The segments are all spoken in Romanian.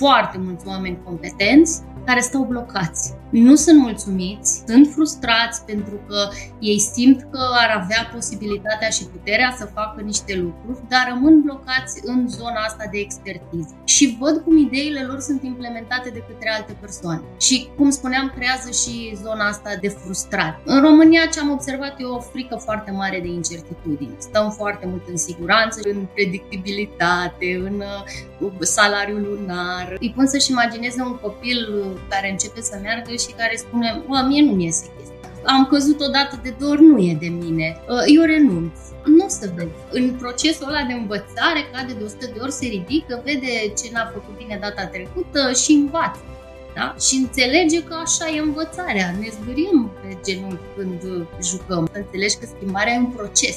foarte mulți oameni competenți care stau blocați. Nu sunt mulțumiți, sunt frustrați pentru că ei simt că ar avea posibilitatea și puterea să facă niște lucruri, dar rămân blocați în zona asta de expertiză. Și văd cum ideile lor sunt implementate de către alte persoane. Și, cum spuneam, creează și zona asta de frustrare. În România, ce am observat e o frică foarte mare de incertitudine. Stăm foarte mult în siguranță, în predictibilitate, în uh, salariul lunar. Îi pun să-și imagineze un copil care începe să meargă și care spune, mă, mie nu mi iese chestia am căzut odată de două ori, nu e de mine, uh, eu renunț. Nu o să vezi. În procesul ăla de învățare, cade de 100 de ori, se ridică, vede ce n-a făcut bine data trecută și învață. Da? Și înțelege că așa e învățarea. Ne zgârim pe genunchi când jucăm. Înțelegi că schimbarea e un proces.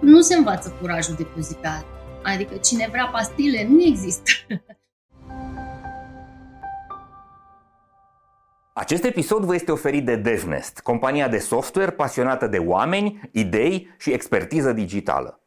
Nu se învață curajul de pe zi pe Adică cine vrea pastile, nu există. Acest episod vă este oferit de DevNest, compania de software pasionată de oameni, idei și expertiză digitală.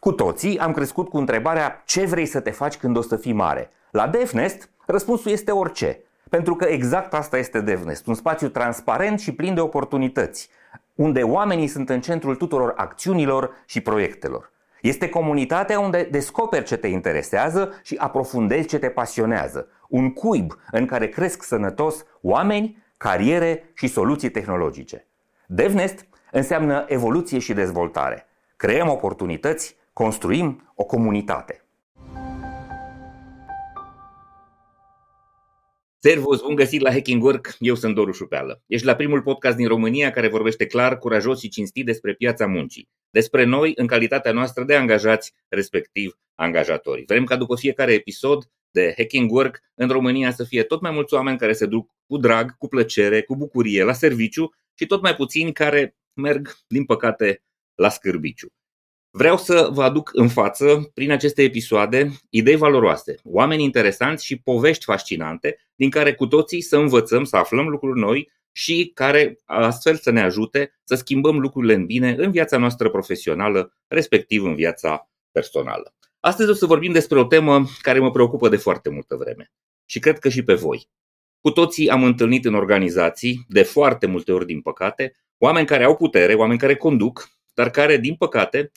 Cu toții am crescut cu întrebarea ce vrei să te faci când o să fii mare. La DevNest, răspunsul este orice, pentru că exact asta este DevNest, un spațiu transparent și plin de oportunități, unde oamenii sunt în centrul tuturor acțiunilor și proiectelor. Este comunitatea unde descoperi ce te interesează și aprofundezi ce te pasionează. Un cuib în care cresc sănătos oameni, cariere și soluții tehnologice. DevNest înseamnă evoluție și dezvoltare. Creăm oportunități, construim o comunitate. Servus, bun găsit la Hacking Work, eu sunt Doru Șupeală. Ești la primul podcast din România care vorbește clar, curajos și cinstit despre piața muncii, despre noi în calitatea noastră de angajați, respectiv angajatori. Vrem ca după fiecare episod de Hacking Work în România să fie tot mai mulți oameni care se duc cu drag, cu plăcere, cu bucurie la serviciu și tot mai puțini care merg, din păcate, la scârbiciu. Vreau să vă aduc în față, prin aceste episoade, idei valoroase, oameni interesanți și povești fascinante, din care cu toții să învățăm, să aflăm lucruri noi și care astfel să ne ajute să schimbăm lucrurile în bine în viața noastră profesională, respectiv în viața personală. Astăzi o să vorbim despre o temă care mă preocupă de foarte multă vreme și cred că și pe voi. Cu toții am întâlnit în organizații, de foarte multe ori din păcate, oameni care au putere, oameni care conduc, dar care, din păcate,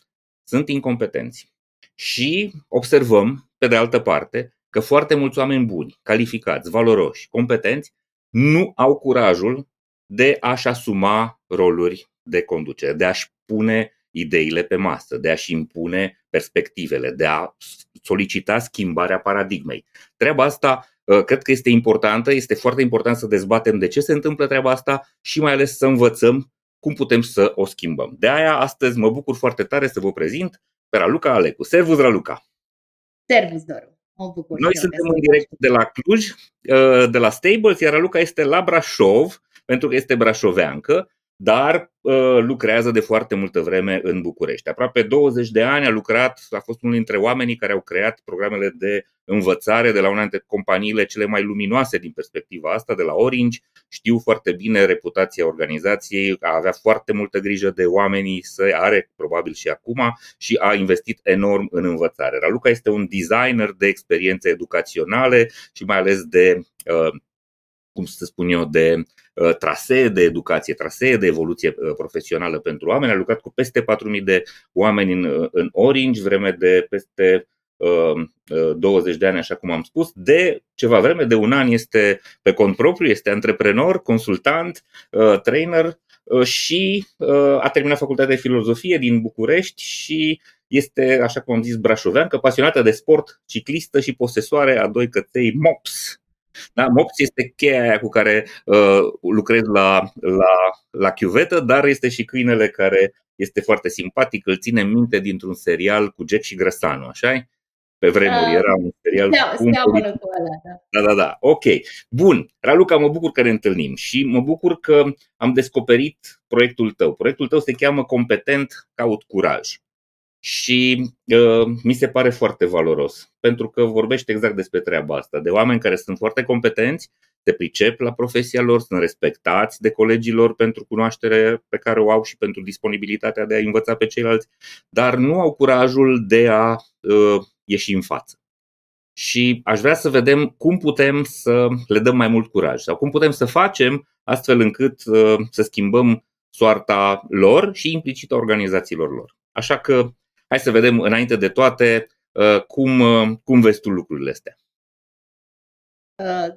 sunt incompetenți. Și observăm, pe de altă parte, că foarte mulți oameni buni, calificați, valoroși, competenți, nu au curajul de a-și asuma roluri de conducere, de a-și pune ideile pe masă, de a-și impune perspectivele, de a solicita schimbarea paradigmei. Treaba asta uh, cred că este importantă, este foarte important să dezbatem de ce se întâmplă treaba asta și mai ales să învățăm cum putem să o schimbăm. De aia, astăzi mă bucur foarte tare să vă prezint pe Raluca Alecu. Servus, Raluca! Servus, Doru! Mă bucur Noi suntem în direct de la Cluj, uh, de la Stables, iar Raluca este la Brașov, pentru că este brașoveancă dar uh, lucrează de foarte multă vreme în București. Aproape 20 de ani a lucrat, a fost unul dintre oamenii care au creat programele de învățare de la una dintre companiile cele mai luminoase din perspectiva asta, de la Orange. Știu foarte bine reputația organizației, a avea foarte multă grijă de oamenii să are, probabil și acum, și a investit enorm în învățare. Raluca este un designer de experiențe educaționale și mai ales de uh, cum să spun eu, de uh, trasee de educație, trasee de evoluție uh, profesională pentru oameni. A lucrat cu peste 4.000 de oameni în, uh, în Orange, vreme de peste 20 de ani, așa cum am spus. De ceva vreme, de un an, este pe cont propriu, este antreprenor, consultant, trainer și a terminat facultatea de filozofie din București și este, așa cum am zis, brașoveancă, pasionată de sport, ciclistă și posesoare a doi căței MOPS, da? MOPS este cheia aia cu care uh, lucrez la, la, la chiuvetă, dar este și câinele care este foarte simpatic, îl ține minte dintr-un serial cu Jack și Grăsanu, așa pe vremuri uh, era un serial da, cu, cu ăla, da. da, da, da. Ok. Bun. Raluca, mă bucur că ne întâlnim și mă bucur că am descoperit proiectul tău. Proiectul tău se cheamă Competent Caut Curaj și uh, mi se pare foarte valoros, pentru că vorbește exact despre treaba asta, de oameni care sunt foarte competenți, se pricep la profesia lor, sunt respectați de colegii lor pentru cunoaștere pe care o au și pentru disponibilitatea de a învăța pe ceilalți, dar nu au curajul de a uh, ieși în față. și aș vrea să vedem cum putem să le dăm mai mult curaj sau cum putem să facem astfel încât uh, să schimbăm soarta lor și implicit organizațiilor lor. Așa că hai să vedem înainte de toate uh, cum, uh, cum vezi tu lucrurile astea.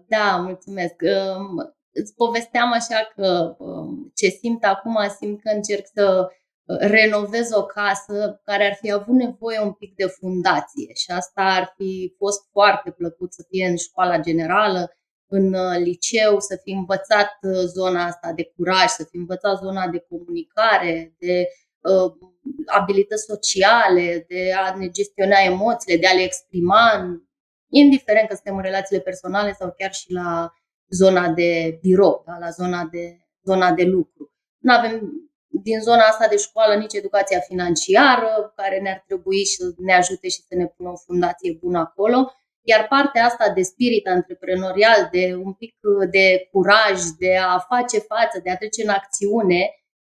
Da, mulțumesc. Um, îți povesteam așa că um, ce simt acum, simt că încerc să renovez o casă care ar fi avut nevoie un pic de fundație și asta ar fi fost foarte plăcut să fie în școala generală, în uh, liceu, să fi învățat uh, zona asta de curaj, să fi învățat zona de comunicare, de uh, abilități sociale, de a ne gestiona emoțiile, de a le exprima, indiferent că suntem în relațiile personale sau chiar și la zona de birou, da? la zona de, zona de lucru. Nu avem din zona asta de școală nici educația financiară, care ne-ar trebui să ne ajute și să ne pună o fundație bună acolo. Iar partea asta de spirit antreprenorial, de un pic de curaj, de a face față, de a trece în acțiune,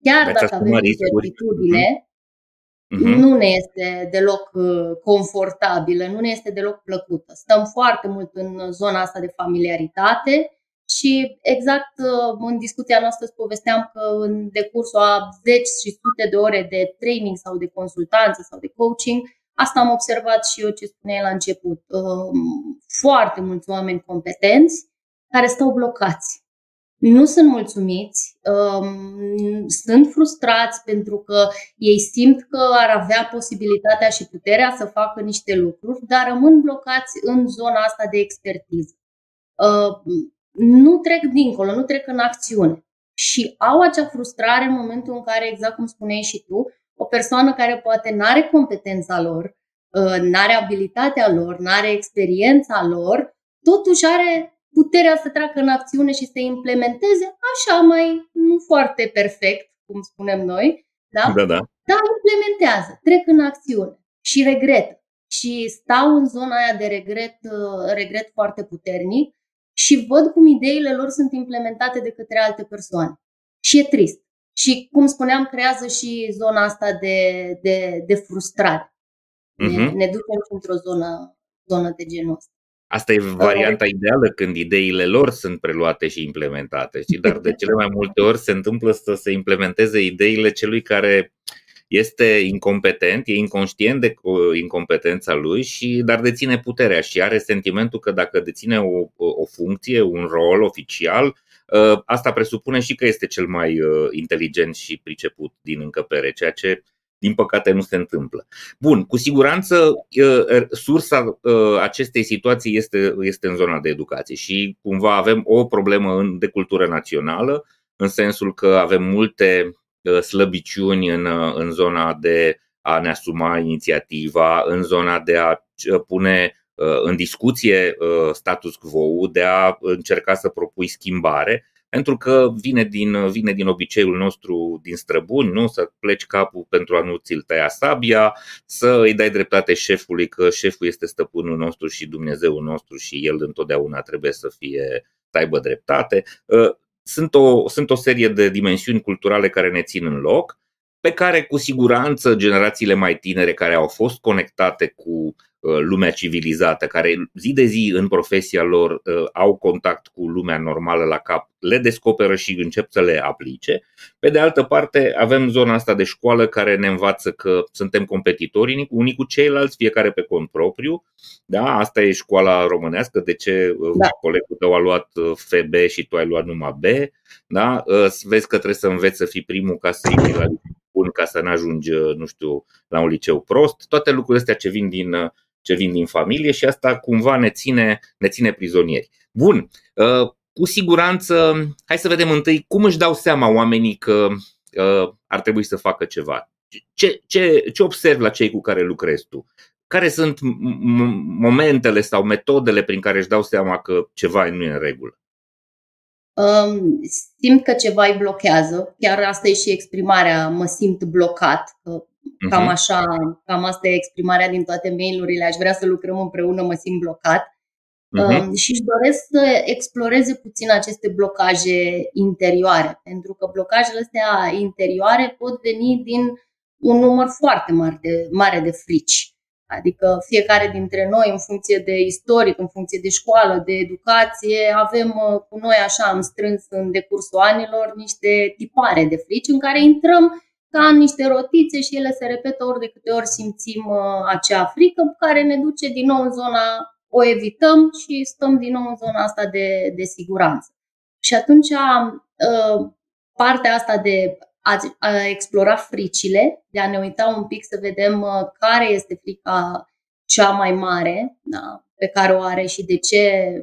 chiar Veți dacă avem incertitudine, uh-huh. nu ne este deloc uh, confortabilă, nu ne este deloc plăcută. Stăm foarte mult în zona asta de familiaritate și exact uh, în discuția noastră îți povesteam că în decursul a zeci și sute de ore de training sau de consultanță sau de coaching, asta am observat și eu ce spuneai la început. Um, foarte mulți oameni competenți care stau blocați. Nu sunt mulțumiți, um, sunt frustrați pentru că ei simt că ar avea posibilitatea și puterea să facă niște lucruri, dar rămân blocați în zona asta de expertiză uh, nu trec dincolo, nu trec în acțiune. Și au acea frustrare în momentul în care, exact cum spuneai și tu, o persoană care poate nu are competența lor, uh, nu are abilitatea lor, nu are experiența lor, totuși are puterea să treacă în acțiune și să implementeze așa mai nu foarte perfect, cum spunem noi, da? Da, da. Dar implementează, trec în acțiune și regret. Și stau în zona aia de regret, uh, regret foarte puternic și văd cum ideile lor sunt implementate de către alte persoane. Și e trist. Și, cum spuneam, creează și zona asta de, de, de frustrare. Uh-huh. Ne, mhm. ne ducem într-o zonă, zonă de genul ăsta. Asta e varianta uh, ideală când ideile lor sunt preluate și implementate, știi? dar de cele mai multe ori se întâmplă să se implementeze ideile celui care este incompetent, e inconștient de incompetența lui, și, dar deține puterea și are sentimentul că dacă deține o, o funcție, un rol oficial, ă, asta presupune și că este cel mai ă, inteligent și priceput din încăpere, ceea ce din păcate nu se întâmplă. Bun, cu siguranță ă, sursa acestei situații este, este în zona de educație și cumva avem o problemă de cultură națională, în sensul că avem multe Uh, slăbiciuni în, uh, în zona de a ne asuma inițiativa, în zona de a uh, pune în discuție status quo, de a încerca să propui schimbare, pentru că vine din, vine din obiceiul nostru din străbuni, nu? să pleci capul pentru a nu ți-l tăia sabia, să îi dai dreptate șefului că șeful este stăpânul nostru și Dumnezeul nostru și el întotdeauna trebuie să fie să aibă dreptate sunt o, sunt o serie de dimensiuni culturale care ne țin în loc, pe care cu siguranță generațiile mai tinere care au fost conectate cu Uh, lumea civilizată, care zi de zi în profesia lor uh, au contact cu lumea normală la cap, le descoperă și încep să le aplice. Pe de altă parte, avem zona asta de școală care ne învață că suntem competitori unii cu ceilalți, fiecare pe cont propriu. Da, asta e școala românească, de ce uh, da. colegul tău a luat FB și tu ai luat numai B. Da? Vezi că trebuie să înveți să fii primul ca să iei la bun ca să nu ajungi, nu știu, la un liceu prost. Toate lucrurile astea ce vin din ce vin din familie și asta cumva ne ține, ne ține prizonieri. Bun, uh, cu siguranță, hai să vedem întâi cum își dau seama oamenii că uh, ar trebui să facă ceva. Ce, ce, ce observi la cei cu care lucrezi tu? Care sunt momentele sau metodele prin care își dau seama că ceva nu e în regulă? Um, simt că ceva îi blochează. Chiar asta e și exprimarea, mă simt blocat. Că Cam mhm. așa, cam asta e exprimarea din toate mailurile. Aș vrea să lucrăm împreună, mă simt blocat. Uh-huh. și își doresc să exploreze puțin aceste blocaje interioare, pentru că blocajele astea interioare pot veni din un număr foarte mare de, mare de frici. Adică fiecare dintre noi, în funcție de istoric, în funcție de școală, de educație, avem uh, cu noi așa, am strâns în decursul anilor niște tipare de frici în care intrăm ca în niște rotițe și ele se repetă ori de câte ori simțim uh, acea frică care ne duce din nou în zona, o evităm și stăm din nou în zona asta de, de siguranță. Și atunci uh, partea asta de a, a explora fricile, de a ne uita un pic să vedem uh, care este frica cea mai mare da, pe care o are și de ce,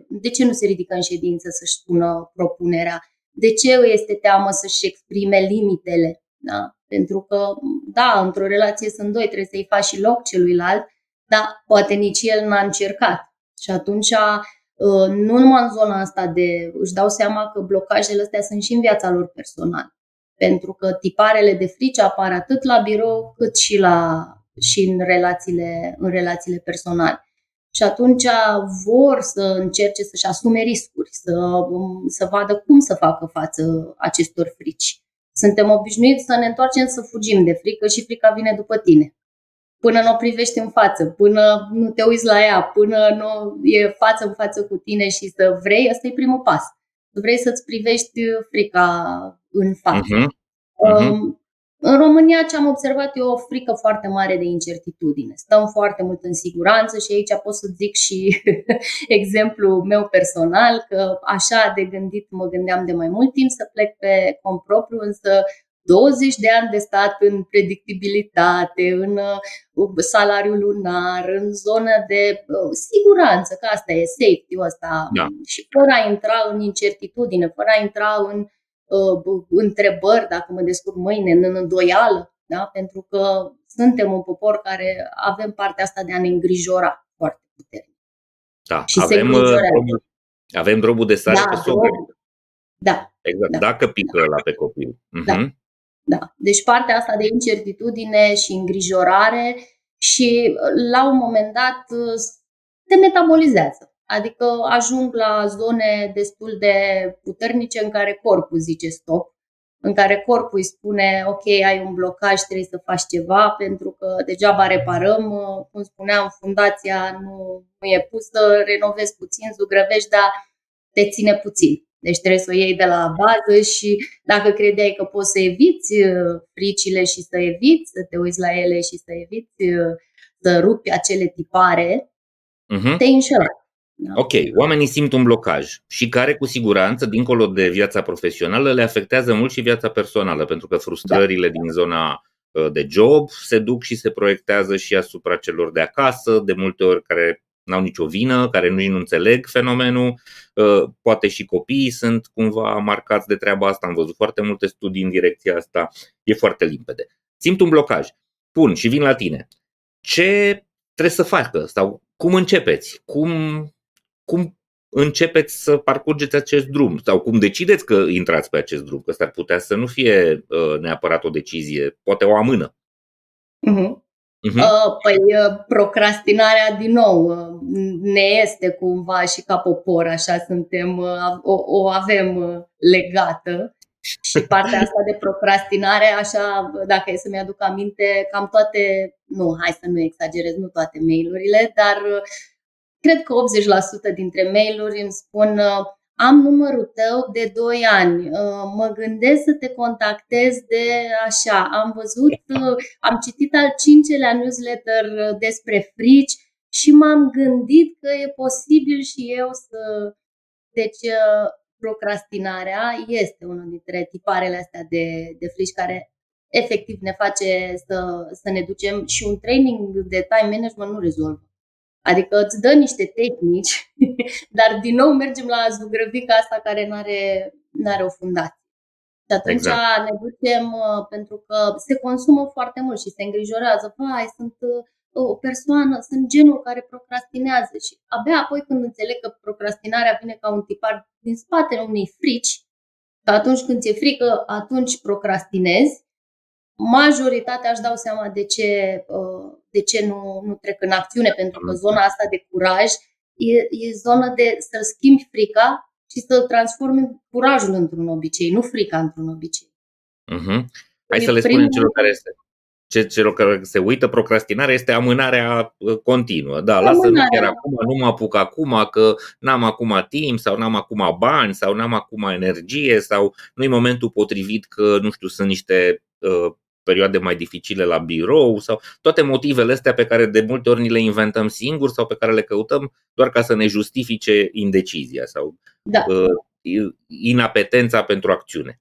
de ce nu se ridică în ședință să-și spună propunerea, de ce este teamă să-și exprime limitele. Da? Pentru că, da, într-o relație sunt doi, trebuie să-i faci și loc celuilalt, dar poate nici el n-a încercat. Și atunci, uh, nu numai în zona asta de, își dau seama că blocajele astea sunt și în viața lor personală pentru că tiparele de frici apar atât la birou cât și, la, și în, relațiile, în relațiile personale. Și atunci vor să încerce să-și asume riscuri, să, să vadă cum să facă față acestor frici. Suntem obișnuiți să ne întoarcem să fugim de frică și frica vine după tine. Până nu o privești în față, până nu te uiți la ea, până nu e față în față cu tine și să vrei, ăsta e primul pas. Vrei să-ți privești frica în față. Uh-huh. Uh-huh. În România ce am observat e o frică foarte mare de incertitudine. Stăm foarte mult în siguranță și aici pot să zic și exemplul meu personal, că așa de gândit mă gândeam de mai mult timp să plec pe cont propriu, însă 20 de ani de stat în predictibilitate, în uh, salariu lunar, în zonă de uh, siguranță, că asta e safety-ul ăsta, da. și fără a intra în incertitudine, fără a intra în uh, întrebări dacă mă descurc mâine, în îndoială, da? pentru că suntem un popor care avem partea asta de a ne îngrijora foarte puternic. Da, și avem, drobul, avem drobul de sare da, pe sobre. Da. Exact, da. dacă pică la pe copil. Uh-huh. Da. Mhm. da. Deci partea asta de incertitudine și îngrijorare și la un moment dat te metabolizează. Adică ajung la zone destul de puternice în care corpul zice stop, în care corpul îi spune, ok, ai un blocaj, trebuie să faci ceva, pentru că degeaba reparăm, cum spuneam, fundația nu, nu e pusă, renovezi puțin, zugrăvești, dar te ține puțin. Deci trebuie să o iei de la bază și dacă credeai că poți să eviți uh, fricile și să eviți, să te uiți la ele și să eviți uh, să rupi acele tipare, uh-huh. te înșelați. Da. Ok, oamenii simt un blocaj și care cu siguranță, dincolo de viața profesională, le afectează mult și viața personală, pentru că frustrările da. din zona uh, de job se duc și se proiectează și asupra celor de acasă, de multe ori care n-au nicio vină, care nu nu înțeleg fenomenul. Uh, poate și copiii sunt cumva marcați de treaba asta. Am văzut foarte multe studii în direcția asta. E foarte limpede. Simt un blocaj. Pun și vin la tine. Ce trebuie să facă? Sau cum începeți? Cum cum începeți să parcurgeți acest drum sau cum decideți că intrați pe acest drum, că s-ar putea să nu fie uh, neapărat o decizie, poate o amână. Uh-huh. Uh-huh. Uh, păi uh, procrastinarea din nou uh, ne este cumva și ca popor, așa suntem, uh, o, o avem uh, legată și partea asta de procrastinare, așa, dacă e să-mi aduc aminte, cam toate, nu, hai să nu exagerez, nu toate mailurile, dar uh, cred că 80% dintre mail-uri îmi spun uh, am numărul tău de 2 ani, uh, mă gândesc să te contactez de așa, am văzut, uh, am citit al cincelea newsletter despre frici și m-am gândit că e posibil și eu să... Deci, procrastinarea este unul dintre tiparele astea de, de frici care efectiv ne face să, să ne ducem și un training de time management nu rezolvă. Adică îți dă niște tehnici, dar din nou mergem la zugrăvica asta care nu are, are o fundație. Și atunci exact. ne ducem uh, pentru că se consumă foarte mult și se îngrijorează. Vai, sunt uh, o persoană, sunt genul care procrastinează și abia apoi când înțeleg că procrastinarea vine ca un tipar din spatele unei frici, că atunci când ți-e frică, atunci procrastinezi, majoritatea își dau seama de ce uh, de ce nu, nu trec în acțiune, pentru că zona asta de curaj e, e zona de să-l schimbi frica și să transformi curajul într-un obicei, nu frica într-un obicei. Uh-huh. Hai e să le spunem primul... celor care este. ce, celor care se uită, procrastinarea este amânarea uh, continuă. Da, lasă nu chiar acum, nu mă apuc acum că n-am acum timp sau n-am acum bani sau n-am acum energie sau nu e momentul potrivit că, nu știu, sunt niște uh, perioade mai dificile la birou sau toate motivele astea pe care de multe ori ni le inventăm singuri sau pe care le căutăm doar ca să ne justifice indecizia sau da. uh, inapetența pentru acțiune.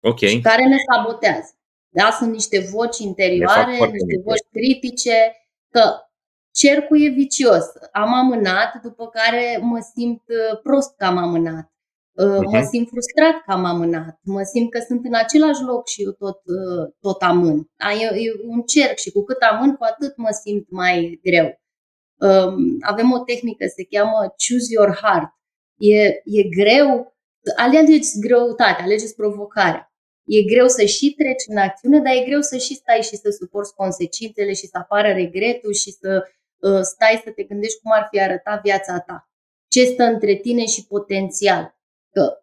Ok. Și care ne sabotează. Da? Sunt niște voci interioare, niște voci critice, că cercul e vicios. Am amânat, după care mă simt uh, prost că am amânat. Uh-huh. Mă mhm. simt frustrat că am amânat, mă simt că sunt în același loc și eu tot, uh, tot amân. E, e un cerc și cu cât amân, cu atât mă simt mai greu. Um, avem o tehnică, se cheamă Choose Your Heart. E, e greu, alegeți greutatea, alegeți provocarea. E greu să și treci în acțiune, dar e greu să și stai și să suporți consecințele și să apară regretul și să uh, stai să te gândești cum ar fi arătat viața ta. Ce stă între tine și potențial. Că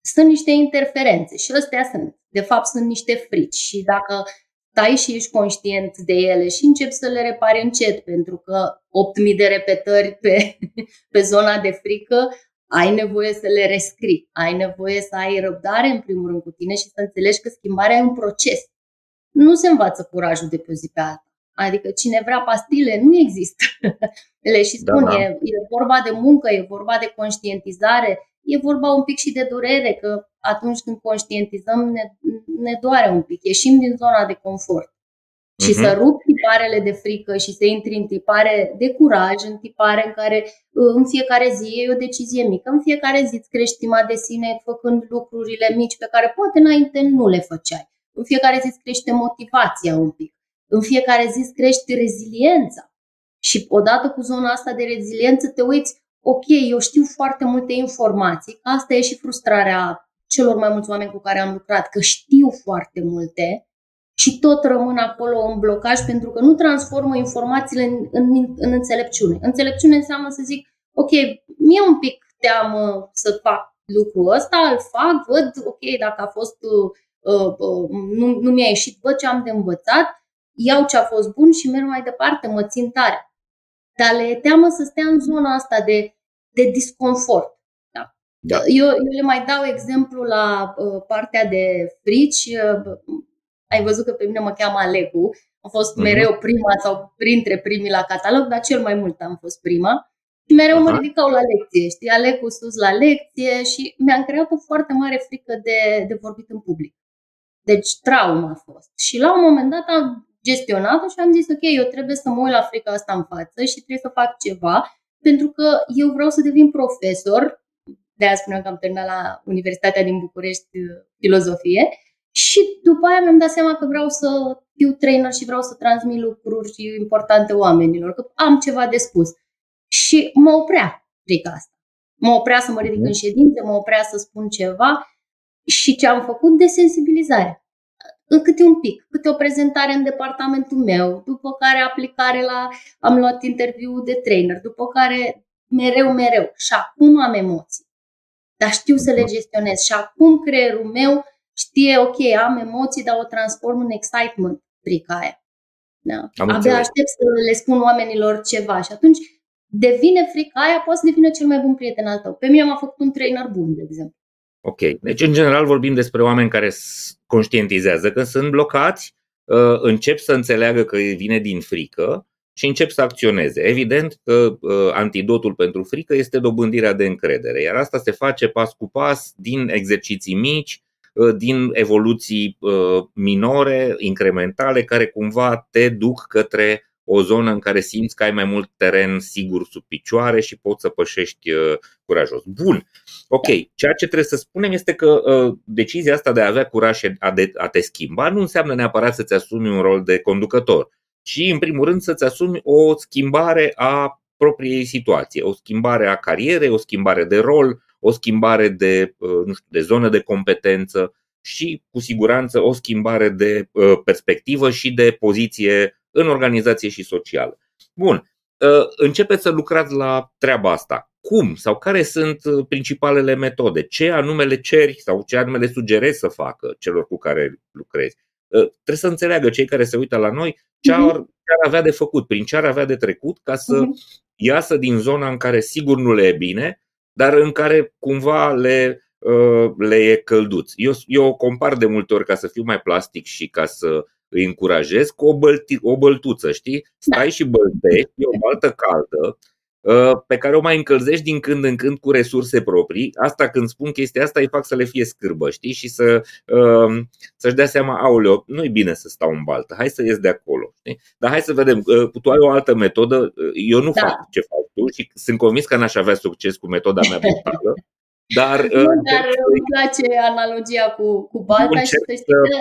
sunt niște interferențe și astea sunt. De fapt, sunt niște frici și dacă stai și ești conștient de ele și începi să le repari încet, pentru că 8.000 de repetări pe, pe zona de frică ai nevoie să le rescrii, ai nevoie să ai răbdare în primul rând cu tine și să înțelegi că schimbarea e un proces. Nu se învață curajul de pe o zi pe alta. Adică cine vrea pastile nu există. Le și spun, da, da. E, e vorba de muncă, e vorba de conștientizare, e vorba un pic și de durere, că atunci când conștientizăm ne, ne doare un pic, ieșim din zona de confort și uh-huh. să rup tiparele de frică și să intri în tipare de curaj, în tipare în care uh, în fiecare zi e o decizie mică, în fiecare zi îți crești stima de sine făcând lucrurile mici pe care poate înainte nu le făceai. În fiecare zi îți crește motivația un pic. În fiecare zi îți crești reziliența. Și odată cu zona asta de reziliență te uiți, ok, eu știu foarte multe informații, asta e și frustrarea celor mai mulți oameni cu care am lucrat, că știu foarte multe, și tot rămân acolo în blocaj pentru că nu transformă informațiile în, în, în înțelepciune. Înțelepciune înseamnă să zic, ok, mie un pic teamă să fac lucrul ăsta, îl fac, văd, ok, dacă a fost, uh, uh, nu, nu mi-a ieșit, văd ce am de învățat, iau ce a fost bun și merg mai departe, mă țin tare. Dar le teamă să stea în zona asta de, de disconfort. Da. Da. Eu, eu le mai dau exemplu la uh, partea de frici. Uh, ai văzut că pe mine mă cheamă Alecu. Am fost uh-huh. mereu prima sau printre primii la catalog, dar cel mai mult am fost prima. Și mereu uh-huh. mă ridicau la lecție, știi, Alecu sus la lecție și mi-am creat o foarte mare frică de, de vorbit în public. Deci trauma a fost. Și la un moment dat am gestionat-o și am zis, ok, eu trebuie să mă uit la frica asta în față și trebuie să fac ceva, pentru că eu vreau să devin profesor, de aia spuneam că am terminat la Universitatea din București uh, filozofie, și după aia mi-am dat seama că vreau să fiu trainer și vreau să transmit lucruri importante oamenilor, că am ceva de spus. Și mă oprea frica asta. Mă oprea să mă ridic în mhm. ședințe, mă oprea să spun ceva și ce am făcut? de sensibilizare. În câte un pic, câte o prezentare în departamentul meu, după care aplicare la, am luat interviu de trainer, după care mereu, mereu. Și acum am emoții. Dar știu să le gestionez. Și acum creierul meu știe, ok, am emoții, dar o transform în excitement, frica aia. Da. Am Abia înțeleg. aștept să le spun oamenilor ceva și atunci devine frica aia, poate să devină cel mai bun prieten al tău. Pe mine m-a făcut un trainer bun, de exemplu. Ok, deci în general vorbim despre oameni care conștientizează că sunt blocați, uh, încep să înțeleagă că vine din frică și încep să acționeze. Evident că uh, antidotul pentru frică este dobândirea de încredere, iar asta se face pas cu pas din exerciții mici, Uh, din evoluții uh, minore, incrementale, care cumva te duc către o zonă în care simți că ai mai mult teren sigur sub picioare și poți să pășești uh, curajos. Bun. Ok. Ceea ce trebuie să spunem este că decizia asta de a avea curaj și a te schimba nu înseamnă neapărat să-ți asumi un rol de conducător, ci în primul rând să-ți asumi o schimbare a propriei situații, o schimbare a carierei, o schimbare de rol, o schimbare de, uh, nu știu, de zonă de competență și cu siguranță o schimbare de uh, perspectivă și de poziție în organizație și socială. Bun, uh, începeți să lucrați la treaba asta. Cum sau care sunt principalele metode? Ce anume le ceri sau ce anume le sugerezi să facă celor cu care lucrezi? trebuie să înțeleagă cei care se uită la noi ce ar, ce ar avea de făcut, prin ce ar avea de trecut ca să uh-huh. iasă din zona în care sigur nu le e bine, dar în care cumva le, le e călduț. Eu, eu o compar de multe ori ca să fiu mai plastic și ca să îi încurajez cu o, bălti, o băltuță, știi? Stai da. și băltești, e o baltă caldă, Uh, pe care o mai încălzești din când în când cu resurse proprii. Asta când spun chestia asta îi fac să le fie scârbă, știi? Și să, uh, să-și dea seama, auleo, nu-i bine să stau în baltă, hai să ies de acolo. Știi? Dar hai să vedem, uh, tu ai o altă metodă, eu nu da. fac ce faci tu și sunt convins că n-aș avea succes cu metoda mea brutală. Dar, nu, dar îmi place analogia cu, cu balta și să știi că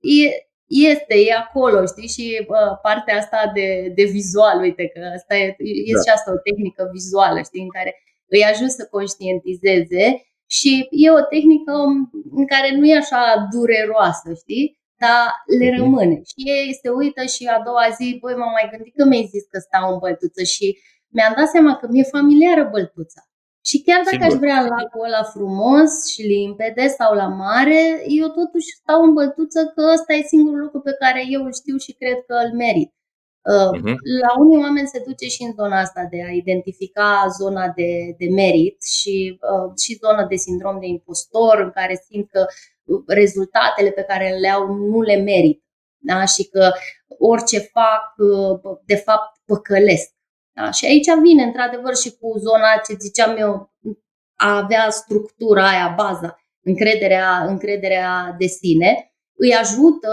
e, este, e acolo, știi, și bă, partea asta de, de vizual, uite că asta e, e da. și asta o tehnică vizuală, știi, în care îi ajut să conștientizeze și e o tehnică în care nu e așa dureroasă, știi, dar le mhm. rămâne. Și ei se uită și a doua zi, băi, m-am mai gândit că mi-ai zis că stau în băltuță și mi-am dat seama că mi-e familiară băltuța. Și chiar dacă Sigur. aș vrea lacul ăla frumos și limpede sau la mare, eu totuși stau în băltuță că ăsta e singurul lucru pe care eu îl știu și cred că îl merit. Uh-huh. La unii oameni se duce și în zona asta de a identifica zona de, de merit și, uh, și zona de sindrom de impostor, în care simt că rezultatele pe care le au nu le merit da? și că orice fac, uh, de fapt, păcălesc. Da? Și aici vine, într-adevăr, și cu zona ce ziceam eu, a avea structura aia, baza, încrederea, încrederea de sine, îi ajută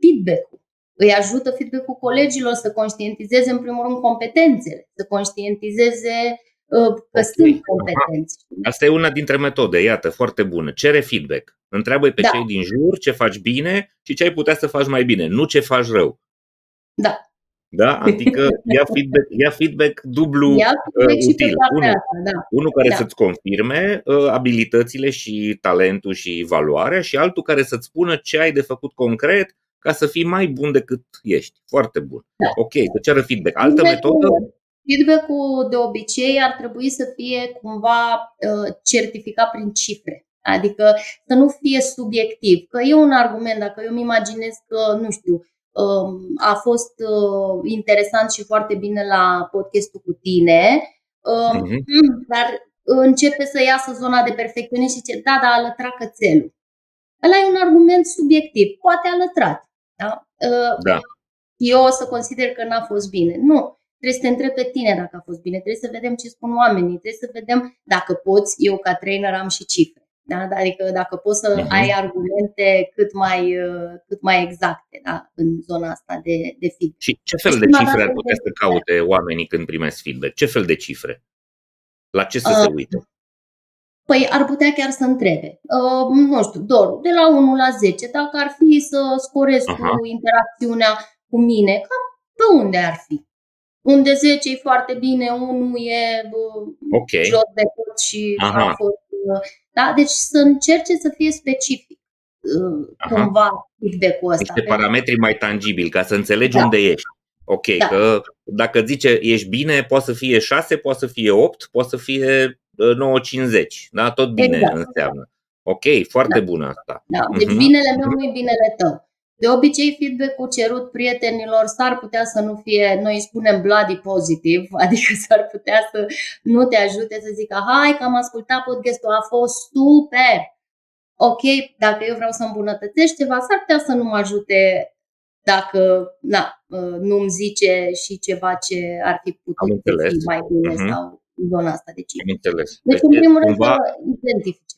feedback-ul. Îi ajută feedback-ul colegilor să conștientizeze, în primul rând, competențele, să conștientizeze uh, că okay. sunt competenți. Asta e una dintre metode, iată, foarte bună. Cere feedback. Întreabă pe da. cei din jur ce faci bine și ce ai putea să faci mai bine, nu ce faci rău. Da, da? Adică ia feedback, ia feedback dublu ia feedback uh, util. Unul, asta, da. unul care da. să-ți confirme uh, abilitățile și talentul și valoarea și altul care să-ți spună ce ai de făcut concret ca să fii mai bun decât ești. Foarte bun. Da. Ok, să ceră feedback. Altă feedback-ul, metodă? Feedback-ul de obicei ar trebui să fie cumva uh, certificat prin cifre. Adică să nu fie subiectiv. Că e un argument, dacă eu îmi imaginez că, nu știu, Um, a fost uh, interesant și foarte bine la podcastul cu tine, uh-huh. dar începe să iasă zona de perfecțiune și zice, da, da, a lătrat cățelul. Ăla e un argument subiectiv. Poate a lătrat. Da? Uh, da. Eu o să consider că n-a fost bine. Nu. Trebuie să te întreb pe tine dacă a fost bine. Trebuie să vedem ce spun oamenii. Trebuie să vedem dacă poți. Eu, ca trainer, am și cifre. Da? Adică dacă poți să uh-huh. ai argumente cât mai, uh, cât mai exacte da? în zona asta de, de feedback. Și ce fel de cifre ar putea să caute oamenii când primesc feedback? Ce fel de cifre? La ce să uh, se uită? Păi ar putea chiar să întrebe. Uh, nu știu, doar de la 1 la 10, dacă ar fi să scoresc uh-huh. cu interacțiunea cu mine, cam pe unde ar fi? Unde 10 e foarte bine, 1 e uh, okay. jos de tot și Aha. a fost da? Deci să încerce să fie specific uh, Aha. cumva feedback-ul ăsta. Niște parametri mai tangibili, ca să înțelegi da. unde ești. Ok, da. că dacă zice ești bine, poate să fie 6, poate să fie 8, poate să fie 9,50. Da? Tot bine exact. înseamnă. Ok, foarte da. bună asta. Da. Deci uh-huh. binele meu nu e binele tău. De obicei, feedback-ul cerut prietenilor s-ar putea să nu fie, noi spunem bloody pozitiv, adică s-ar putea să nu te ajute să zică hai că am ascultat podcastul, a fost super. Ok, dacă eu vreau să îmbunătățesc ceva, s-ar putea să nu mă ajute dacă na, uh, nu-mi zice și ceva ce ar fi putut fi mai bine uh-huh. sau în zona asta de ce. Am înțeles. Deci, deci în primul rând, cumva... să identifice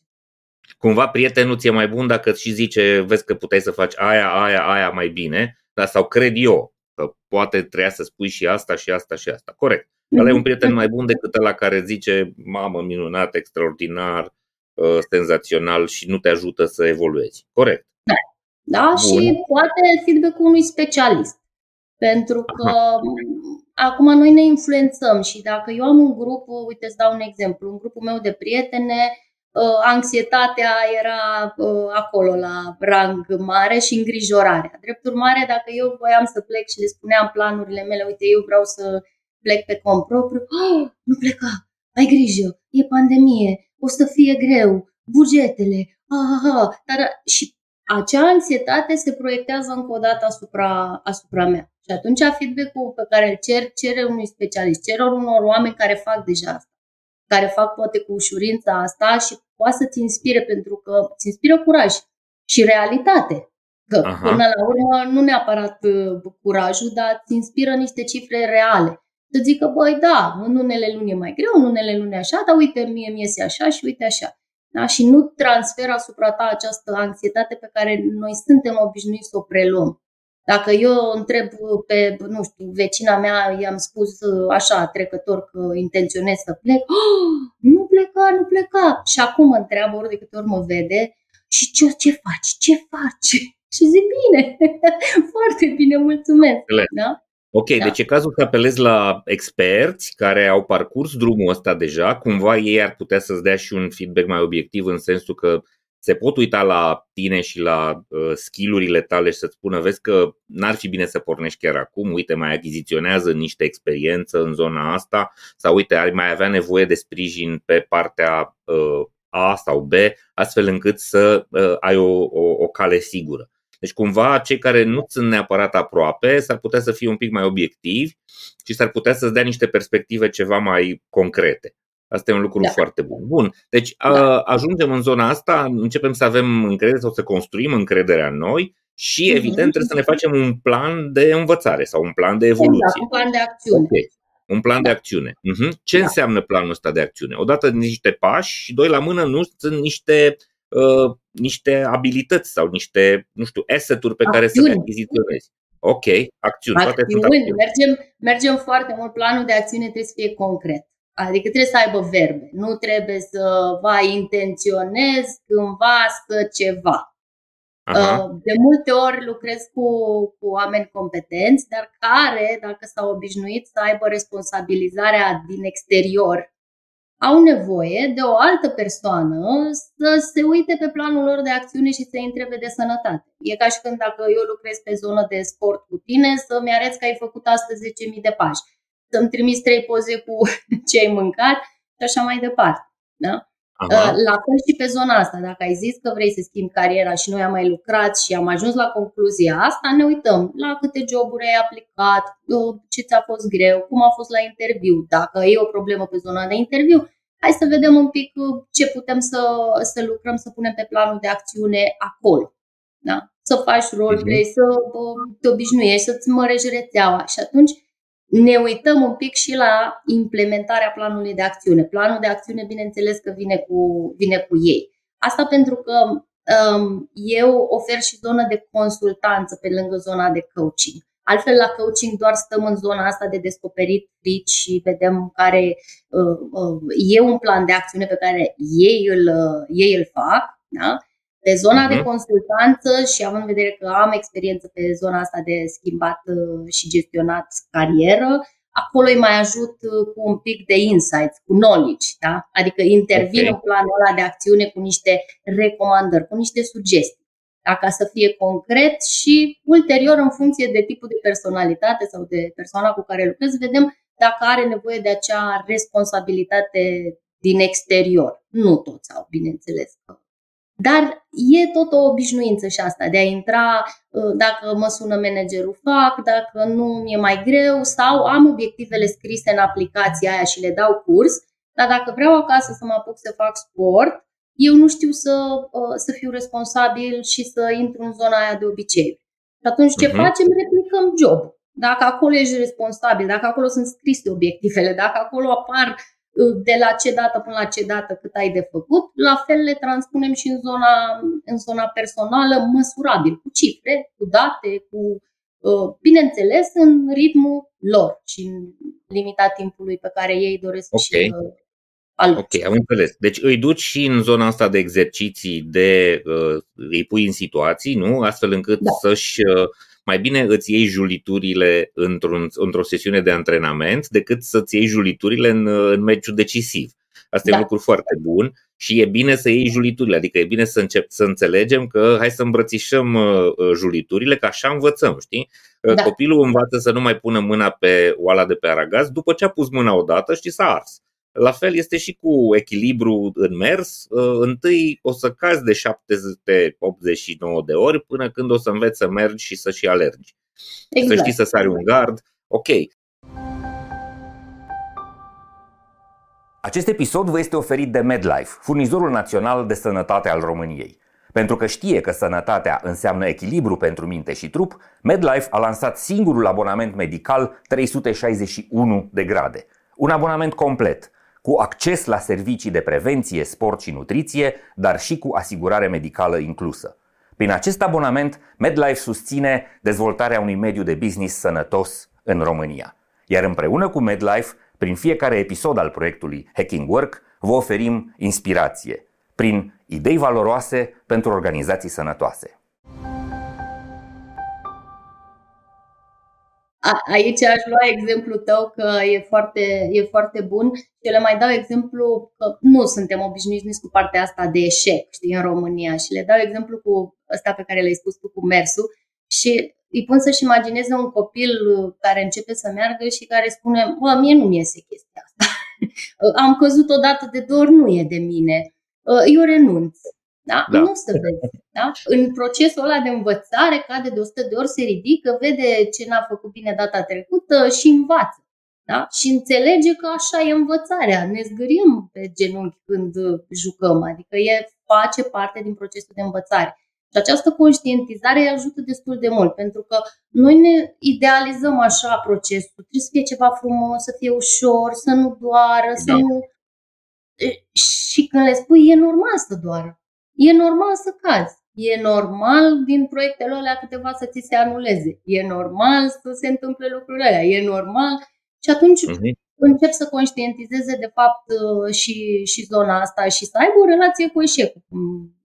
cumva prietenul ți-e mai bun dacă și zice, vezi că puteai să faci aia, aia, aia mai bine, dar sau cred eu că poate trebuia să spui și asta și asta și asta. Corect. Ăla e un prieten mai bun decât ăla care zice, mamă, minunat, extraordinar, uh, senzațional și nu te ajută să evoluezi. Corect. Da, da și poate feedback-ul unui specialist. Pentru că Aha. acum noi ne influențăm și dacă eu am un grup, uite, îți dau un exemplu, un grupul meu de prietene, Uh, anxietatea era uh, acolo la rang mare și îngrijorarea. Drept urmare, dacă eu voiam să plec și le spuneam planurile mele, uite, eu vreau să plec pe cont propriu, oh, nu pleca, ai grijă, e pandemie, o să fie greu, bugetele, aha, aha. Dar și acea anxietate se proiectează încă o dată asupra, asupra mea. Și atunci feedback-ul pe care îl cer, cere unui specialist, cer unor oameni care fac deja asta, care fac poate cu ușurința asta și poate să-ți inspire pentru că îți inspiră curaj și realitate. Că Aha. până la urmă nu neapărat uh, curajul, dar îți inspiră niște cifre reale. Să zică, băi, da, în unele luni e mai greu, în unele luni așa, dar uite, mie mi iese așa și uite așa. Da? Și nu transfer asupra ta această anxietate pe care noi suntem obișnuiți să o preluăm. Dacă eu întreb pe, nu știu, vecina mea, i-am spus uh, așa, trecător, că intenționez să plec, oh, nu pleca, nu pleca. Și acum mă întreabă ori de câte ori mă vede, și ce, ce faci, ce faci? Și zic, bine, foarte bine, mulțumesc. Da? Ok, da. deci e cazul să apelezi la experți care au parcurs drumul ăsta deja, cumva ei ar putea să-ți dea și un feedback mai obiectiv în sensul că se pot uita la tine și la uh, skillurile tale și să-ți spună, vezi că n-ar fi bine să pornești chiar acum, uite, mai achiziționează niște experiență în zona asta sau uite, ai mai avea nevoie de sprijin pe partea uh, A sau B, astfel încât să uh, ai o, o, o cale sigură. Deci cumva cei care nu sunt neapărat aproape s-ar putea să fie un pic mai obiectivi și s-ar putea să-ți dea niște perspective ceva mai concrete. Asta e un lucru da. foarte bun. Bun. Deci da. ajungem în zona asta, începem să avem încredere sau să construim încrederea în noi și, mm-hmm. evident, trebuie să ne facem un plan de învățare sau un plan de evoluție. Exact, un plan de acțiune. Okay. Un plan da. de acțiune. Uh-huh. Ce da. înseamnă planul ăsta de acțiune? Odată niște pași și doi la mână nu sunt niște uh, niște abilități sau niște, nu știu, asset-uri pe acțiuni. care să le achiziționezi. Ok, acțiuni. Toate acțiuni. acțiuni. Mergem, mergem foarte mult. Planul de acțiune trebuie să fie concret. Adică trebuie să aibă verbe. Nu trebuie să va intenționez cândva să ceva. Aha. Uh, de multe ori lucrez cu, cu oameni competenți, dar care, dacă s-au obișnuit să aibă responsabilizarea din exterior au nevoie de o altă persoană să se uite pe planul lor de acțiune și să-i întrebe de sănătate. E ca și când dacă eu lucrez pe zonă de sport cu tine, să-mi arăți că ai făcut astăzi 10.000 de pași, să-mi trimiți trei poze cu ce ai mâncat și așa mai departe. Da? Aha. Uh, la fel și pe zona asta, dacă ai zis că vrei să schimbi cariera și noi am mai lucrat și am ajuns la concluzia asta, ne uităm la câte joburi ai aplicat, uh, ce ți-a fost greu, cum a fost la interviu, dacă e o problemă pe zona de interviu, hai să vedem un pic uh, ce putem să, să lucrăm, să punem pe planul de acțiune acolo. Da? Să faci roleplay, uh-huh. să te obișnuiești, să-ți mărești rețeaua și atunci ne uităm un pic și la implementarea planului de acțiune. Planul de acțiune, bineînțeles că vine cu, vine cu ei. Asta pentru că um, eu ofer și zonă de consultanță pe lângă zona de coaching. Altfel, la coaching doar stăm în zona asta de descoperit frici și vedem care uh, uh, e un plan de acțiune pe care ei îl, uh, ei îl fac. Da? Pe zona uh-huh. de mhm. consultanță și având în vedere că am experiență pe zona asta de schimbat uh, și gestionat carieră, acolo îi mai ajut uh, cu un pic de insights, cu knowledge, da? adică intervin okay. în planul ăla de acțiune cu niște recomandări, cu niște sugestii, da? ca să fie concret și ulterior, în funcție de tipul de personalitate sau de persoana cu care lucrez, vedem dacă are nevoie de acea responsabilitate din exterior. Nu toți au, bineînțeles, dar e tot o obișnuință și asta de a intra, uh, dacă mă sună managerul fac, dacă nu mi-e mai greu sau am obiectivele scrise în aplicația aia și le dau curs, dar dacă vreau acasă să mă apuc să fac sport, eu nu știu să, uh, să fiu responsabil și să intru în zona aia de obicei. Și atunci ce uh-huh. facem? Replicăm job. Dacă acolo ești responsabil, dacă acolo sunt scrise obiectivele, dacă acolo apar de la ce dată până la ce dată cât ai de făcut, la fel le transpunem și în zona, în zona personală măsurabil, cu cifre, cu date, cu, uh, bineînțeles, în ritmul lor și în limita timpului pe care ei doresc okay. și uh, Ok, am înțeles. Deci îi duci și în zona asta de exerciții, de uh, îi pui în situații, nu? Astfel încât da. să-și uh, mai bine îți iei juliturile într-un, într-o sesiune de antrenament decât să-ți iei juliturile în, în meciul decisiv. Asta da. e un lucru foarte bun și e bine să iei juliturile, adică e bine să, încep, să înțelegem că hai să îmbrățișăm uh, uh, juliturile, că așa învățăm, știi? Uh, da. Copilul învață să nu mai pună mâna pe oala de pe aragaz după ce a pus mâna odată, știi, s-a ars. La fel este și cu echilibru în mers. Uh, întâi o să cazi de 789 de ori până când o să înveți să mergi și să și alergi. Exact. Să știi să sari un gard. Ok. Acest episod vă este oferit de MedLife, furnizorul național de sănătate al României. Pentru că știe că sănătatea înseamnă echilibru pentru minte și trup, MedLife a lansat singurul abonament medical 361 de grade. Un abonament complet, cu acces la servicii de prevenție, sport și nutriție, dar și cu asigurare medicală inclusă. Prin acest abonament, MedLife susține dezvoltarea unui mediu de business sănătos în România. Iar împreună cu MedLife, prin fiecare episod al proiectului Hacking Work, vă oferim inspirație prin idei valoroase pentru organizații sănătoase. Aici aș lua exemplul tău că e foarte, e foarte bun și le mai dau exemplu că nu suntem obișnuiți nici cu partea asta de eșec știi, în România și le dau exemplu cu ăsta pe care l-ai spus tu cu mersul și îi pun să-și imagineze un copil care începe să meargă și care spune, bă, mie nu mi iese chestia asta. Am căzut odată de două ori, nu e de mine. Eu renunț. Da? da. Nu să vezi. Da? În procesul ăla de învățare, cade de 100 de ori, se ridică, vede ce n-a făcut bine data trecută și învață. Da? Și înțelege că așa e învățarea. Ne zgârim pe genunchi când jucăm, adică e face parte din procesul de învățare. Și această conștientizare îi ajută destul de mult, pentru că noi ne idealizăm așa procesul. Trebuie să fie ceva frumos, să fie ușor, să nu doară, da. să nu... Și când le spui, e normal să doară. E normal să cazi. E normal din proiectele alea câteva să ți se anuleze. E normal să se întâmple lucrurile alea. E normal. Și atunci uh-huh. încep să conștientizeze de fapt uh, și, și zona asta și să aibă o relație cu eșecul, cum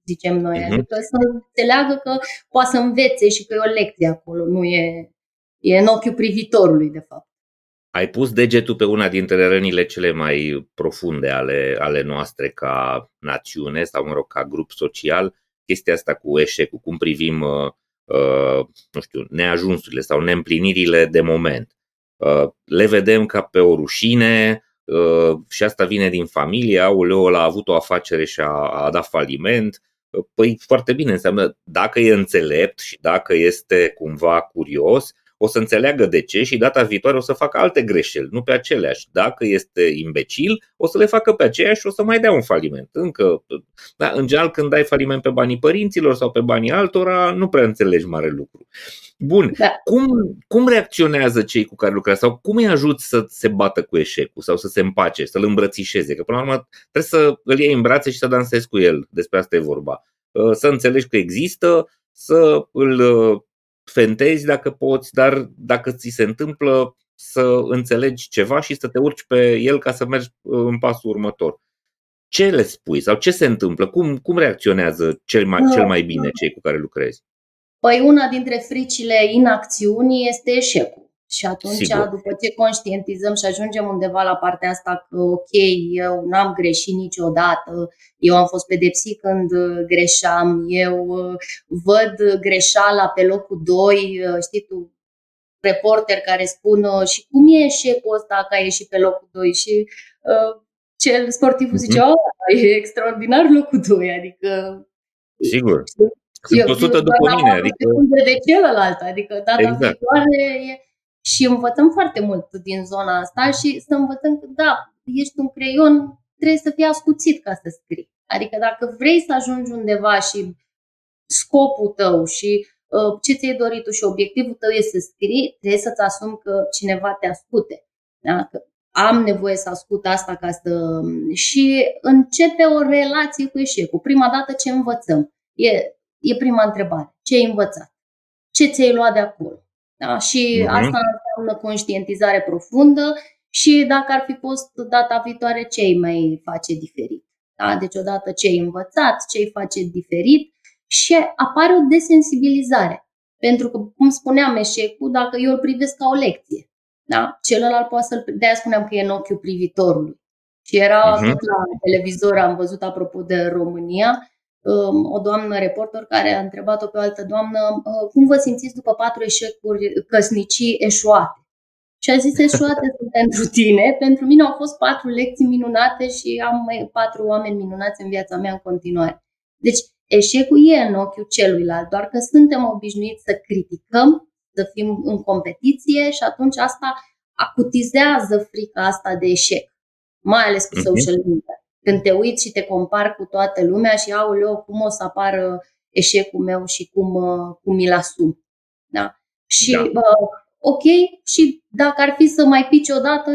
zicem noi. Uh-huh. Adică să înțeleagă că poate să învețe și că e o lecție acolo. Nu e, e în ochiul privitorului, de fapt. Ai pus degetul pe una dintre rănile cele mai profunde ale, ale noastre ca națiune sau, mă rog, ca grup social, chestia asta cu eșecul, cum privim, uh, uh, nu știu, neajunsurile sau neîmplinirile de moment. Uh, le vedem ca pe o rușine uh, și asta vine din familie, auleo, ăla a avut o afacere și a, a dat faliment, uh, Păi foarte bine, înseamnă dacă e înțelept și dacă este cumva curios, o să înțeleagă de ce și data viitoare o să facă alte greșeli, nu pe aceleași. Dacă este imbecil, o să le facă pe aceeași și o să mai dea un faliment. Încă, da, în general, când dai faliment pe banii părinților sau pe banii altora, nu prea înțelegi mare lucru. Bun, da. cum, cum reacționează cei cu care lucrează sau cum îi ajut să se bată cu eșecul sau să se împace, să-l îmbrățișeze? Că până la urmă trebuie să îl iei în brațe și să dansezi cu el, despre asta e vorba. Să înțelegi că există, să îl fentezi dacă poți, dar dacă ți se întâmplă să înțelegi ceva și să te urci pe el ca să mergi uh, în pasul următor. Ce le spui sau ce se întâmplă? Cum, cum reacționează cel mai, cel mai bine cei cu care lucrezi? Păi una dintre fricile inacțiunii este eșecul. Și atunci, Sigur. după ce conștientizăm și ajungem undeva la partea asta că, ok, eu n-am greșit niciodată, eu am fost pedepsit când greșeam, eu uh, văd greșeala pe locul 2, uh, știi tu, reporter care spun uh, și cum e eșecul ăsta că a ieșit pe locul 2 și uh, cel sportivul zice, uh-huh. oh, e extraordinar locul 2, adică... Sigur. Sunt 100 după mine, adică... De celălalt, adică data exact. viitoare e și învățăm foarte mult din zona asta și să învățăm că, da, ești un creion, trebuie să fii ascuțit ca să scrii. Adică dacă vrei să ajungi undeva și scopul tău și uh, ce ți-ai dorit tu și obiectivul tău e să scrii, trebuie să-ți asumi că cineva te ascute. Da? Că am nevoie să ascult asta ca să... Și începe o relație cu eșecul. Prima dată ce învățăm? E, e prima întrebare. Ce ai învățat? Ce ți-ai luat de acolo? Da? Și uh-huh. asta înseamnă conștientizare profundă și dacă ar fi fost data viitoare, ce îi mai face diferit. Da? Deci odată ce ai învățat, ce îi face diferit și apare o desensibilizare. Pentru că, cum spuneam, eșecul, dacă eu îl privesc ca o lecție, da? celălalt poate să-l... De-aia spuneam că e în ochiul privitorului. Și era uh-huh. la televizor, am văzut apropo de România, Um, o doamnă reporter care a întrebat-o pe o altă doamnă uh, cum vă simțiți după patru eșecuri căsnicii eșuate. Și a zis, eșuate sunt pentru tine. Pentru mine au fost patru lecții minunate și am patru oameni minunați în viața mea în continuare. Deci, eșecul e în ochiul celuilalt, doar că suntem obișnuiți să criticăm, să fim în competiție și atunci asta acutizează frica asta de eșec, mai ales cu uh-huh. social media. Când te uiți și te compari cu toată lumea și, aoleo, cum o să apară eșecul meu și cum, uh, cum mi-l asum. Da? Și, da. Uh, ok, și dacă ar fi să mai pici odată,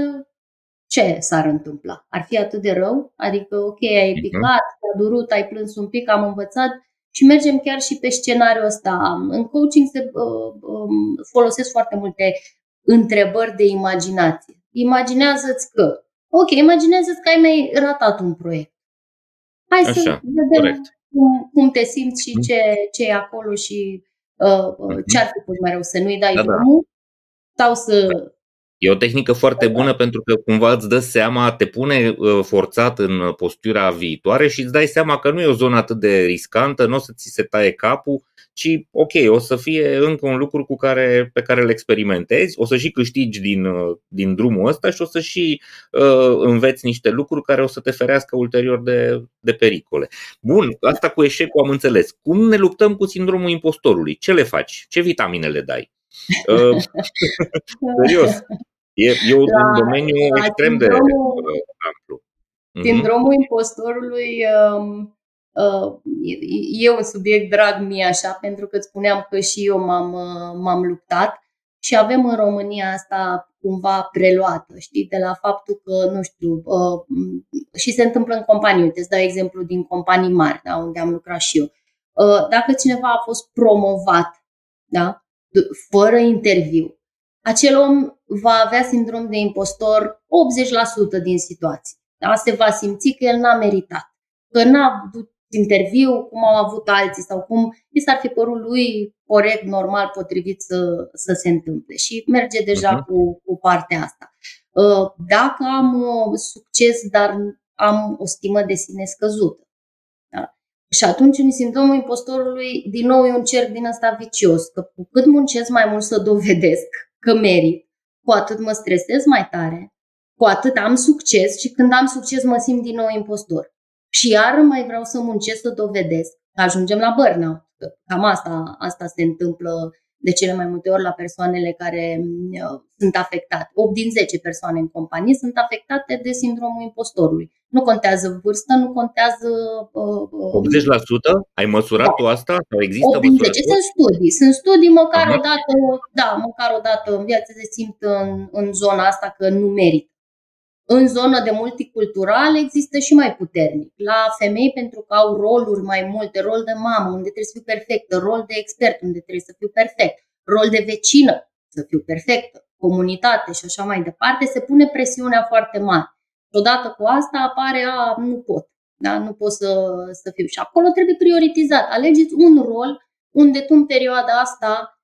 ce s-ar întâmpla? Ar fi atât de rău? Adică, ok, ai mhm. picat, uh-huh. a durut, ai plâns un pic, am învățat și mergem chiar și pe scenariul ăsta. În coaching se uh, uh, folosesc foarte multe întrebări de imaginație. Imaginează-ți că, ok, imaginează-ți că ai mai ratat un proiect. Hai Așa, să vedem corect cum, cum te simți și mm. ce, ce e acolo și uh, uh, ce ar fi fost mai rău, să nu-i dai da, da. drumul da. sau să... E o tehnică foarte bună pentru că cumva îți dă seama, te pune uh, forțat în postura viitoare și îți dai seama că nu e o zonă atât de riscantă, nu o să ți se taie capul ci ok, o să fie încă un lucru cu care, pe care îl experimentezi, o să și câștigi din, uh, din drumul ăsta și o să și uh, înveți niște lucruri care o să te ferească ulterior de, de pericole. Bun, asta cu eșecul am înțeles. Cum ne luptăm cu sindromul impostorului? Ce le faci? Ce vitamine le dai? Uh, serios. E, e un la, domeniu la extrem de amplu. Mhm. Sindromul impostorului um, Uh, e un subiect drag mie așa, pentru că îți spuneam că și eu m-am, uh, m-am luptat și avem în România asta cumva preluată, știi, de la faptul că, nu știu, uh, și se întâmplă în companii, uite, îți dau exemplu din companii mari, da, unde am lucrat și eu. Dacă cineva a fost promovat, da, fără interviu, acel om va avea sindrom de impostor 80% din situații. Da? Se va simți că el n-a meritat, că n-a interviu, cum au avut alții sau cum i s-ar fi părut lui corect, normal, potrivit să, să se întâmple. Și merge deja uh-huh. cu, cu partea asta. Uh, dacă am uh, succes, dar am o stimă de sine scăzută. Da? Și atunci, în sindromul impostorului, din nou e un cerc din ăsta vicios, că cu cât muncesc mai mult să dovedesc că merit, cu atât mă stresez mai tare, cu atât am succes și când am succes mă simt din nou impostor și iar mai vreau să muncesc să dovedesc că ajungem la burnout. Cam asta, asta se întâmplă de cele mai multe ori la persoanele care uh, sunt afectate. 8 din 10 persoane în companie sunt afectate de sindromul impostorului. Nu contează vârstă, nu contează... Uh, 80%? Ai măsurat da. tu asta? Sau există 8 din 10. Sunt studii. Sunt studii măcar Aha. o dată, da, măcar o dată în viață se simt în, în zona asta că nu merit. În zonă de multicultural există și mai puternic. La femei pentru că au roluri mai multe, rol de mamă unde trebuie să fiu perfectă, rol de expert unde trebuie să fiu perfect, rol de vecină să fiu perfectă, comunitate și așa mai departe, se pune presiunea foarte mare. Și odată cu asta apare, a, nu pot, da? nu pot să, să fiu. Și acolo trebuie prioritizat. Alegeți un rol unde tu în perioada asta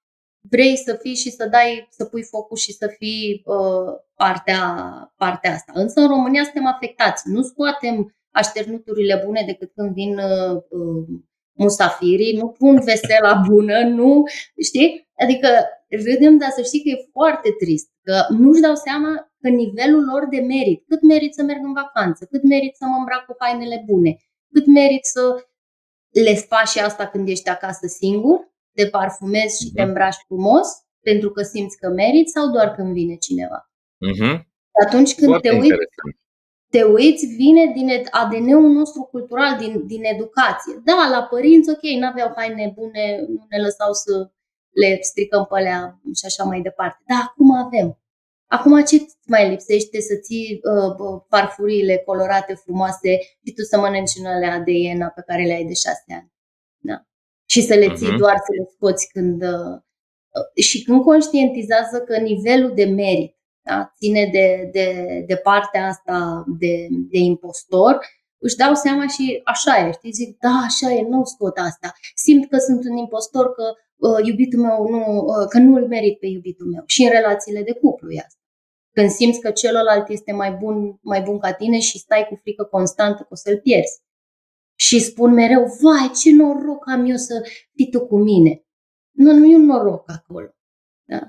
vrei să fii și să dai, să pui focus și să fii uh, partea, partea asta. Însă în România suntem afectați. Nu scoatem așternuturile bune decât când vin uh, uh, musafirii, nu pun vesela bună, nu, știi? Adică râdem, dar să știi că e foarte trist, că nu-și dau seama că nivelul lor de merit, cât merit să merg în vacanță, cât merit să mă îmbrac cu hainele bune, cât merit să le faci și asta când ești acasă singur, te parfumezi și uh-huh. te îmbraci frumos pentru că simți că meriți sau doar când vine cineva. Uh-huh. Atunci când Foarte te uiți, te uiți, vine din ADN-ul nostru cultural, din, din educație. Da, la părinți, ok, nu aveau haine bune, nu ne lăsau să le stricăm pe alea și așa mai departe. Da, acum avem. Acum ce mai lipsește să ții uh, parfuriile colorate frumoase și tu să mănânci în alea de iena pe care le ai de șase ani. Da și să le ții uh-huh. doar să le scoți când... Uh, și când conștientizează că nivelul de merit da, ține de, de, de partea asta de, de impostor, își dau seama și așa e, știi, zic, da, așa e, nu scot asta. Simt că sunt un impostor, că uh, iubitul meu nu, uh, că nu îl merit pe iubitul meu. Și în relațiile de cuplu e asta. Când simți că celălalt este mai bun, mai bun ca tine și stai cu frică constantă că o să-l pierzi și spun mereu, vai, ce noroc am eu să fii tu cu mine. Nu, nu e un noroc acolo. Da?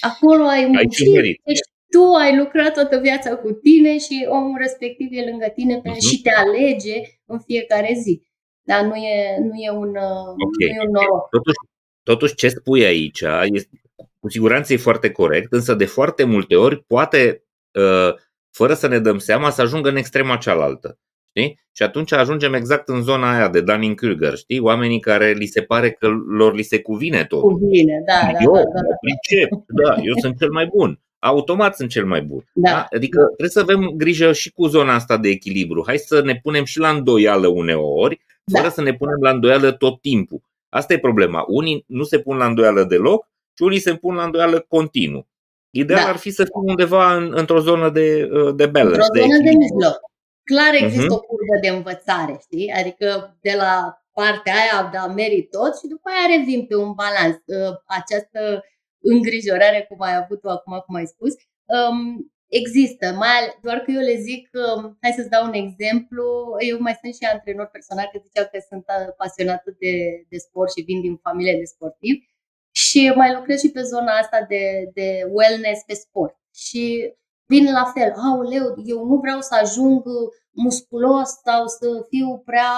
Acolo ai muncit, deci tu ai lucrat toată viața cu tine și omul respectiv e lângă tine uh-huh. și te alege în fiecare zi. Dar nu e, nu e, un, okay. nu e un noroc. Totuși, totuși, ce spui aici este, cu siguranță e foarte corect, însă de foarte multe ori poate, uh, fără să ne dăm seama, să ajungă în extrema cealaltă. Știi? Și atunci ajungem exact în zona aia de Dunning-Kruger, știi? Oamenii care li se pare că lor li se cuvine tot. Cuvine, da, eu, da, da, da. Pricep, da, eu sunt cel mai bun. Automat sunt cel mai bun. Da. da? Adică trebuie să avem grijă și cu zona asta de echilibru. Hai să ne punem și la îndoială uneori, fără da. să ne punem la îndoială tot timpul. Asta e problema. Unii nu se pun la îndoială deloc și unii se pun la îndoială continuu. Ideal da. ar fi să fim undeva în, într-o zonă de, de balance. Într-o zonă de, de mijloc. Clar există uh-huh. o curbă de învățare, știi? Adică de la partea aia, da, merit tot și după aia revin pe un balans. Ă, această îngrijorare, cum ai avut-o acum, cum ai spus, um, există, mai doar că eu le zic, um, hai să-ți dau un exemplu, eu mai sunt și antrenor personal, că ziceau că sunt uh, pasionată de, de sport și vin din familie de sportivi și mai lucrez și pe zona asta de, de wellness pe sport. Și vin la fel, aoleu, eu nu vreau să ajung musculos sau să fiu prea,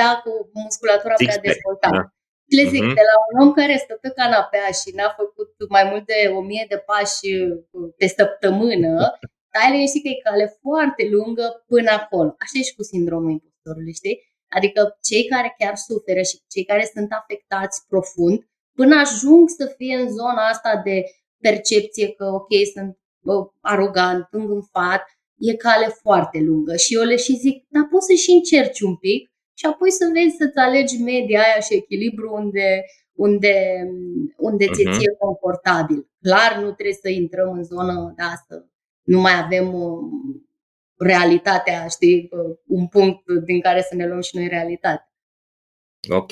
da, cu musculatura prea dezvoltată. Da. Le zic, uh-huh. de la un om care stă pe canapea și n-a făcut mai mult de o mie de pași uh, pe săptămână, dai liniștit că e cale foarte lungă până acolo. Așa e și cu sindromul impostorului, știi? Adică cei care chiar suferă și cei care sunt afectați profund, până ajung să fie în zona asta de percepție că, ok, sunt bă, arogant, îngânfat, e cale foarte lungă. Și eu le și zic, dar poți să și încerci un pic și apoi să vezi să-ți alegi media aia și echilibru unde, unde, unde uh-huh. ți-e mhm. confortabil. Clar, nu trebuie să intrăm în zonă de asta. Nu mai avem uh, realitatea, știi, uh, un punct din care să ne luăm și noi realitate. Ok.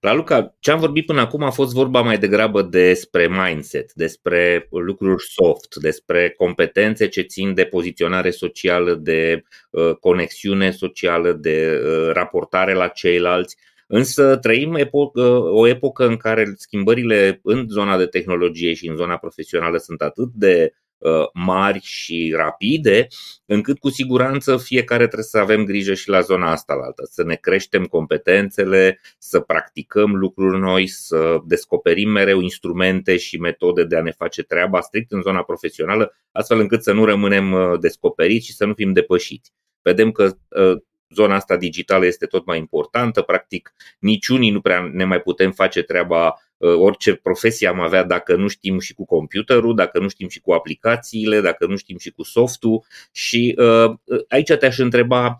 La Luca, ce am vorbit până acum a fost vorba mai degrabă despre mindset, despre lucruri soft, despre competențe ce țin de poziționare socială, de uh, conexiune socială, de uh, raportare la ceilalți. Însă trăim epocă, o epocă în care schimbările în zona de tehnologie și în zona profesională sunt atât de Uh, mari și rapide, încât cu siguranță fiecare trebuie să avem grijă și la zona asta la altă, să ne creștem competențele, să practicăm lucruri noi, să descoperim mereu instrumente și metode de a ne face treaba strict în zona profesională, astfel încât să nu rămânem uh, descoperiți și să nu fim depășiți. Vedem că uh, zona asta digitală este tot mai importantă, practic niciunii nu prea ne mai putem face treaba Uh, orice profesie am avea dacă nu știm și cu computerul, dacă nu știm și cu aplicațiile, dacă nu știm și cu softul. Și uh, aici te-aș întreba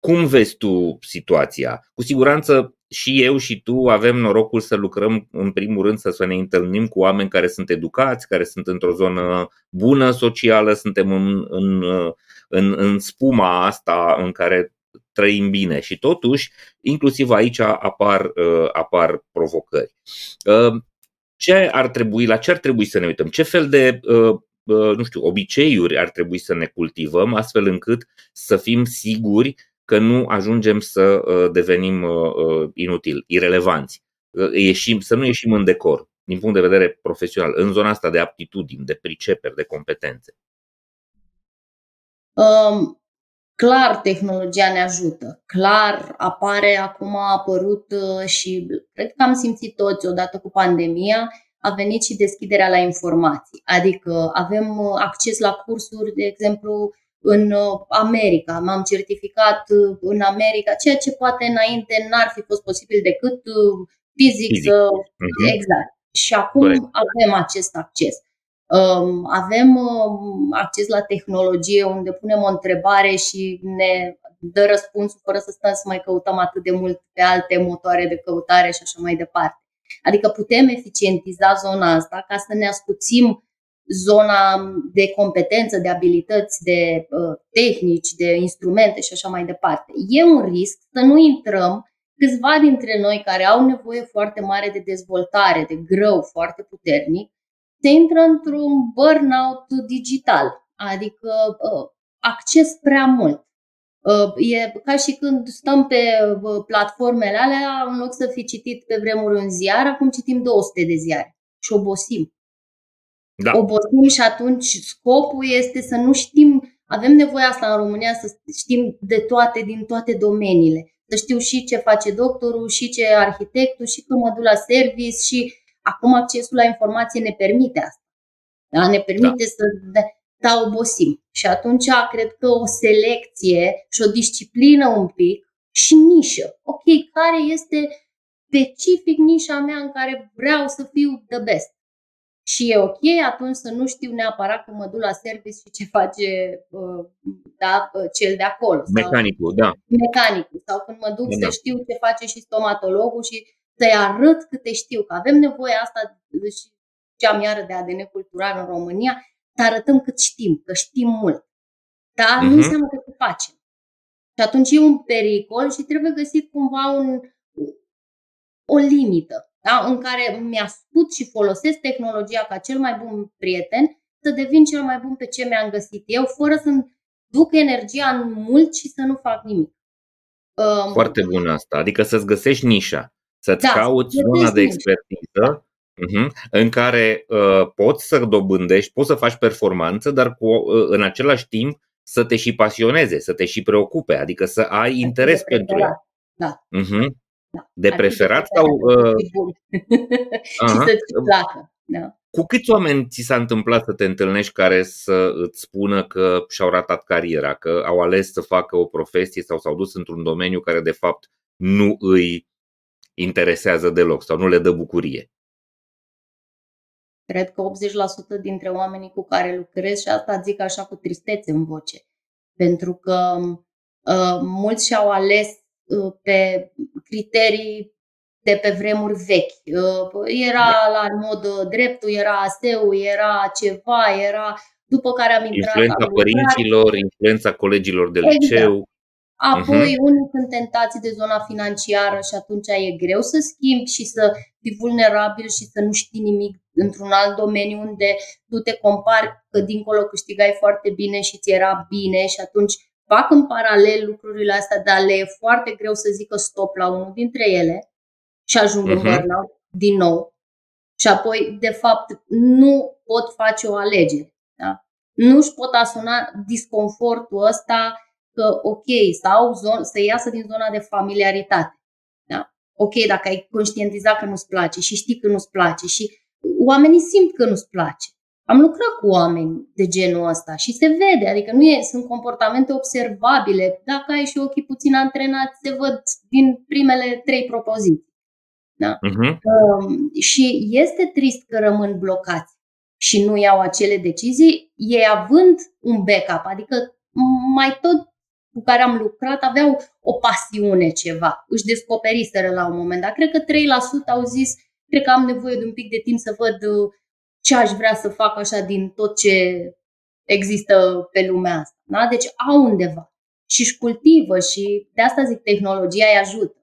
cum vezi tu situația? Cu siguranță și eu și tu avem norocul să lucrăm în primul rând să ne întâlnim cu oameni care sunt educați, care sunt într-o zonă bună socială, suntem în, în, în, în spuma asta în care trăim bine și totuși, inclusiv aici apar, uh, apar provocări. Uh, ce ar trebui, la ce ar trebui să ne uităm? Ce fel de uh, nu știu, obiceiuri ar trebui să ne cultivăm astfel încât să fim siguri că nu ajungem să devenim inutil, irelevanți. Ieșim, să nu ieșim în decor din punct de vedere profesional, în zona asta de aptitudini, de priceperi, de competențe. Um, Clar, tehnologia ne ajută. Clar, apare, acum a apărut uh, și cred că am simțit toți odată cu pandemia, a venit și deschiderea la informații. Adică avem uh, acces la cursuri, de exemplu, în uh, America. M-am certificat în America, ceea ce poate înainte n-ar fi fost posibil decât fizic. fizic. Uh-huh. Exact. Și acum Corect. avem acest acces. Um, avem um, acces la tehnologie unde punem o întrebare și ne dă răspunsul fără să stăm să mai căutăm atât de mult pe alte motoare de căutare și așa mai departe. Adică putem eficientiza zona asta ca să ne ascuțim zona de competență, de abilități, de uh, tehnici, de instrumente și așa mai departe. E un risc să nu intrăm câțiva dintre noi care au nevoie foarte mare de dezvoltare, de grâu foarte puternic, se intră într-un burnout digital, adică uh, acces prea mult. Uh, e ca și când stăm pe uh, platformele alea, în loc să fi citit pe vremuri un ziar, acum citim 200 de ziare și obosim. Da. Obosim și atunci scopul este să nu știm, avem nevoie asta în România, să știm de toate, din toate domeniile. Să știu și ce face doctorul, și ce arhitectul, și când mă duc la service și acum accesul la informație ne permite asta. Da? Ne permite da. să da, obosim. Și atunci cred că o selecție și o disciplină un pic și nișă. Ok, care este specific nișa mea în care vreau să fiu the best. Și e ok atunci să nu știu neapărat când mă duc la service și ce face uh, da, uh, cel de acolo. Mecanicul, da. Mecanicul. Sau când mă duc da. să știu ce face și stomatologul și să-i arăt câte știu. Că avem nevoie asta și cea iară de ADN cultural în România, să arătăm cât știm, că știm mult. Dar uh-huh. nu mhm. înseamnă că se facem. Și atunci e un pericol și trebuie găsit cumva un, o limită da? în care mi-ascult și folosesc tehnologia ca cel mai bun prieten să devin cel mai bun pe ce mi-am găsit eu, fără să-mi duc energia în mult și să nu fac nimic. Um, Foarte bun asta, adică să-ți găsești nișa, să-ți da, cauți zona de expertiză uh-huh, în care uh, poți să dobândești, poți să faci performanță, dar cu, uh, în același timp să te și pasioneze, să te și preocupe, adică să ai interes pentru ea. Da. Uh-huh. Da. De preferat sau... Uh... și să-ți placă. Da. Cu câți oameni ți s-a întâmplat să te întâlnești care să îți spună că și-au ratat cariera, că au ales să facă o profesie sau s-au dus într-un domeniu care de fapt nu îi interesează deloc sau nu le dă bucurie? Cred că 80% dintre oamenii cu care lucrez, și asta zic așa cu tristețe în voce, pentru că uh, mulți și-au ales uh, pe criterii de pe vremuri vechi. Uh, era la mod dreptul, era aseu, era ceva, era după care am intrat. Influența părinților, influența colegilor de exact. liceu. Apoi uh-huh. unii sunt tentați de zona financiară și atunci e greu să schimbi și să fii vulnerabil și să nu știi nimic într-un alt domeniu unde tu te compari că dincolo câștigai foarte bine și ți era bine și atunci fac în paralel lucrurile astea, dar le e foarte greu să zică stop la unul dintre ele și ajung uh-huh. în mhm. burnout din nou. Și apoi, de fapt, nu pot face o alegere. Da? Nu își pot asuna disconfortul ăsta că, ok, sau zon, să iasă din zona de familiaritate. Da? Ok, dacă ai conștientizat că nu-ți place și știi că nu-ți place și oamenii simt că nu-ți place. Am lucrat cu oameni de genul ăsta și se vede, adică nu e, sunt comportamente observabile. Dacă ai și ochii puțin antrenați, se văd din primele trei propoziții. Da? Uh-huh. Um, și este trist că rămân blocați și nu iau acele decizii, ei având un backup, adică mai tot cu care am lucrat aveau o pasiune ceva, își descoperiseră la un moment dat. Cred că 3% au zis, cred că am nevoie de un pic de timp să văd uh, ce aș vrea să fac așa din tot ce există pe lumea asta. Da? Deci au undeva și își cultivă și de asta zic tehnologia îi ajută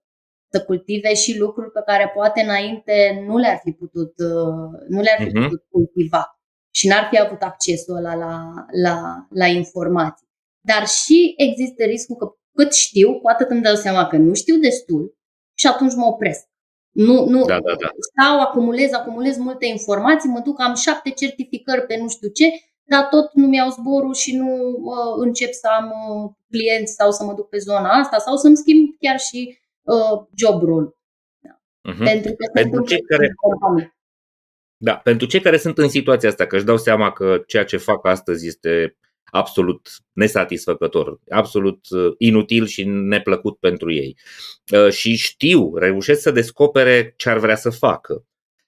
să cultive și lucruri pe care poate înainte nu le-ar fi putut, uh, nu le-ar fi uh-huh. putut cultiva și n-ar fi avut accesul ăla la, la, la informații. Dar și există riscul că cât știu, cu atât îmi dau seama că nu știu destul și atunci mă opresc. Nu, nu, da, da, da. stau, acumulez, acumulez multe informații, mă duc, am șapte certificări pe nu știu ce, dar tot nu mi-au zborul și nu uh, încep să am uh, clienți sau să mă duc pe zona asta sau să-mi schimb chiar și uh, job role. Da. Uh-huh. Pentru că pentru cei care, da, pentru cei care sunt în situația asta, că își dau seama că ceea ce fac astăzi este absolut nesatisfăcător, absolut uh, inutil și neplăcut pentru ei. Uh, și știu, reușesc să descopere ce ar vrea să facă.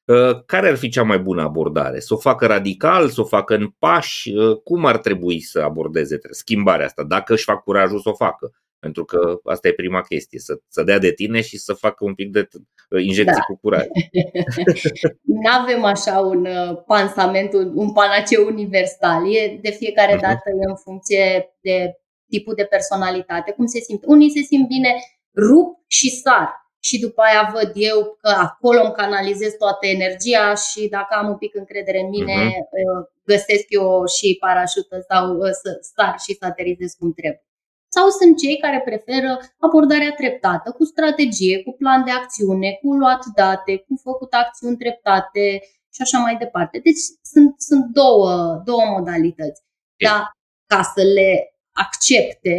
Uh, care ar fi cea mai bună abordare? Să o facă radical, să o facă în pași? Cum ar trebui să abordeze schimbarea asta, dacă își fac curajul să o facă? Pentru că asta e prima chestie, să, să dea de tine și să facă un pic de injecție da. cu curaj. nu avem așa un uh, pansament, un, un panaceu universal. E de fiecare uh-huh. dată e în funcție de tipul de personalitate, cum se simt. Unii se simt bine rup și sar și după aia văd eu că acolo îmi canalizez toată energia și dacă am un pic încredere în mine, uh-huh. găsesc eu și parașută sau uh, să sar și să aterizez cum trebuie sau sunt cei care preferă abordarea treptată, cu strategie, cu plan de acțiune, cu luat date, cu făcut acțiuni treptate și așa mai departe. Deci sunt, sunt două, două modalități. Dar ca să le accepte,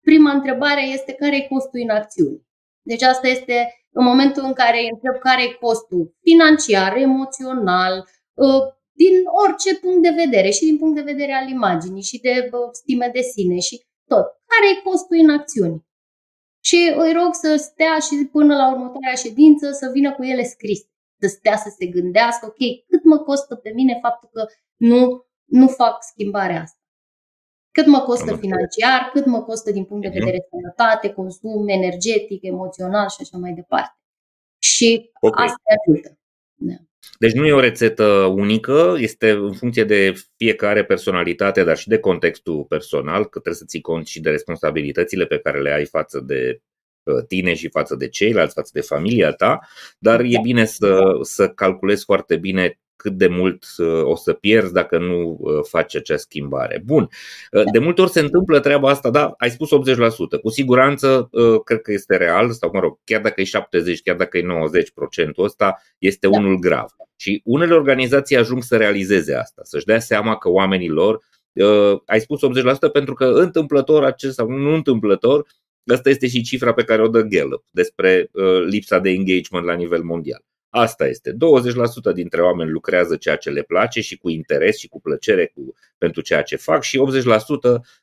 prima întrebare este care e costul inacțiunii. Deci asta este în momentul în care îi întreb care e costul financiar, emoțional, uh, din orice punct de vedere și din punct de vedere al imaginii și de stime de sine și tot. Care e costul inacțiunii? Și îi rog să stea și până la următoarea ședință să vină cu ele scris. Să stea să se gândească, ok, cât mă costă pe mine faptul că nu, nu fac schimbarea asta. Cât mă costă financiar, cât mă costă din punct de mhm. vedere sănătate, consum, energetic, emoțional și așa mai departe. Și okay. asta ajută. Da. Deci nu e o rețetă unică, este în funcție de fiecare personalitate, dar și de contextul personal, că trebuie să ții cont și de responsabilitățile pe care le ai față de uh, tine și față de ceilalți, față de familia ta, dar e bine să, să calculezi foarte bine cât de mult uh, o să pierzi dacă nu uh, faci acea schimbare. Bun, uh, de multe ori se întâmplă treaba asta, da, ai spus 80%, cu siguranță cred că este real, sau mă rog, chiar dacă e 70, chiar dacă e 90%, ăsta este da. unul grav. Și unele organizații ajung să realizeze asta, să-și dea seama că oamenii lor, ai spus 80% pentru că întâmplător acest sau nu întâmplător, Asta este și cifra pe care o dă Gallup despre lipsa de engagement la nivel mondial. Asta este. 20% dintre oameni lucrează ceea ce le place și cu interes și cu plăcere cu, pentru ceea ce fac și 80%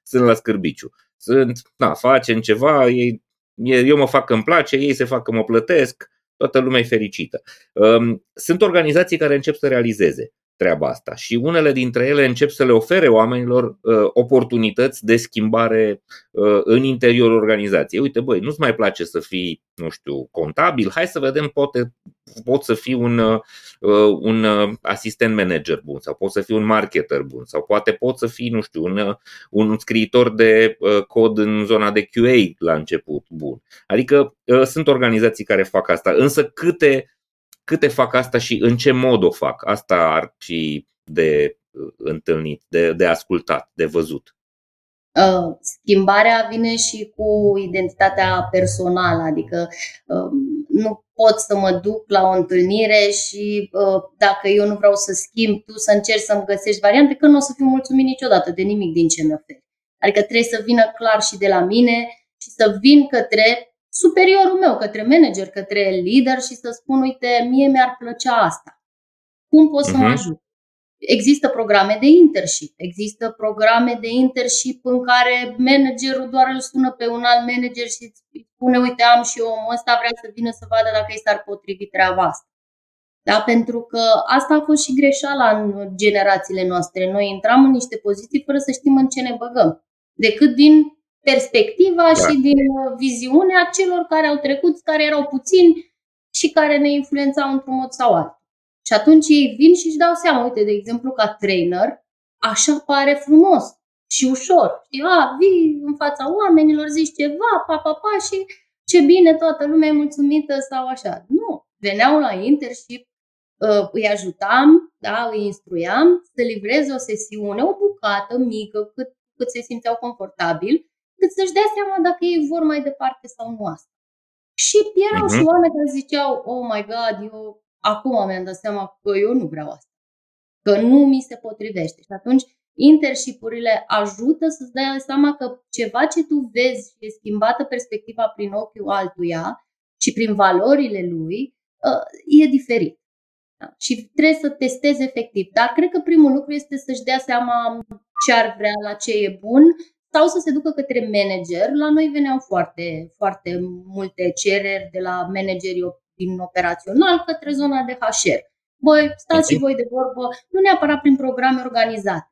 sunt la scârbiciu. Sunt, na, facem ceva, ei, eu mă fac că îmi place, ei se fac că mă plătesc, toată lumea e fericită. Um, sunt organizații care încep să realizeze treaba asta și unele dintre ele încep să le ofere oamenilor uh, oportunități de schimbare uh, în interiorul organizației. Uite, băi, nu-ți mai place să fii, nu știu, contabil, hai să vedem, poate, pot să fii un, uh, un uh, asistent manager bun sau pot să fii un marketer bun sau poate pot să fii, nu știu, un, uh, un scriitor de uh, cod în zona de QA la început bun. Adică uh, sunt organizații care fac asta, însă câte câte fac asta și în ce mod o fac. Asta ar fi de uh, întâlnit, de, de ascultat, de văzut. Uh, schimbarea vine și cu identitatea personală, adică uh, nu pot să mă duc la o întâlnire și uh, dacă eu nu vreau să schimb, tu să încerci să-mi găsești variante, că nu o să fiu mulțumit niciodată de nimic din ce mi oferi. Adică trebuie să vină clar și de la mine și să vin către superiorul meu, către manager, către lider și să spun, uite, mie mi-ar plăcea asta. Cum pot să uh-huh. mă mhm. ajut? Există programe de internship, există programe de internship în care managerul doar îl sună pe un alt manager și îți spune, uite, am și eu omul ăsta, vrea să vină să vadă dacă i s-ar potrivi treaba asta. Da? Pentru că asta a fost și greșeala în generațiile noastre. Noi intram în niște poziții fără să știm în ce ne băgăm. Decât din perspectiva da. și din uh, viziunea celor care au trecut, care erau puțini și care ne influențau într-un mod sau altul. Și atunci ei vin și își dau seama, uite, de exemplu, ca trainer, așa pare frumos și ușor. Știi, a, vii în fața oamenilor, zici ceva, pa, pa, pa și ce bine, toată lumea e mulțumită sau așa. Nu, veneau la internship, uh, îi ajutam, da, îi instruiam să livreze o sesiune, o bucată mică, cât, cât se simțeau confortabil cât să-și dea seama dacă ei vor mai departe sau nu asta. Și erau uh-huh. și oameni care ziceau, oh my god, eu acum mi-am dat seama că eu nu vreau asta. Că nu mi se potrivește. Și atunci interșipurile ajută să-ți dai seama că ceva ce tu vezi și e schimbată perspectiva prin ochiul altuia și prin valorile lui, uh, e diferit. Da? Și trebuie să testezi efectiv. Dar cred că primul lucru este să-și dea seama ce ar vrea, la ce e bun sau să se ducă către manager. La noi veneau foarte, foarte multe cereri de la managerii din operațional către zona de HR. Băi, stați și voi de vorbă, nu neapărat prin programe organizate.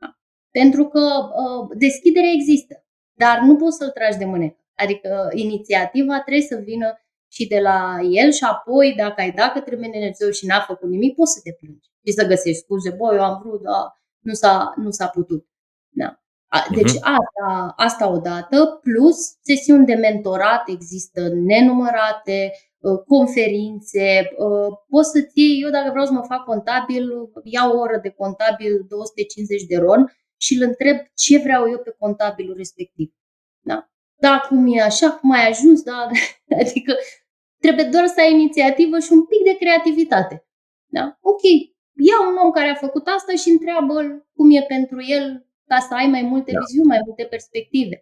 Da? Pentru că uh, deschiderea există, dar nu poți să-l tragi de mânecă. Adică inițiativa trebuie să vină și de la el și apoi, dacă ai dat către manager și n-a făcut nimic, poți să te plângi și să găsești scuze. Băi, eu am vrut, dar nu s-a, nu s-a putut. Da. Deci uh-huh. asta, asta odată, plus sesiuni de mentorat există nenumărate, uh, conferințe, uh, poți să-ți iei, eu dacă vreau să mă fac contabil, iau o oră de contabil, 250 de ron și îl întreb ce vreau eu pe contabilul respectiv. Da? Da, cum e așa, cum ai ajuns, da? Adică trebuie doar să ai inițiativă și un pic de creativitate. Da? Ok, ia un om care a făcut asta și întreabă cum e pentru el ca să ai mai multe da. viziuni, mai multe perspective.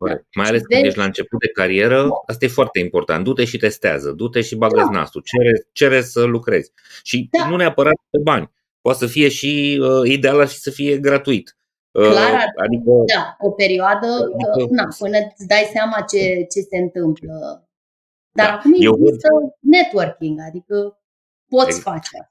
Corect. Mai ales când ești la început de carieră, asta e foarte important. Du-te și testează, du-te și bagă da. nasul, cere, cere să lucrezi. Și da. nu neapărat pe bani. Poate să fie și uh, ideal ar fi să fie gratuit. Uh, Clar, uh, adică, da, o perioadă, adică, na, până îți dai seama ce, ce se întâmplă. Dar da. acum există văd... networking, adică poți exact. face asta.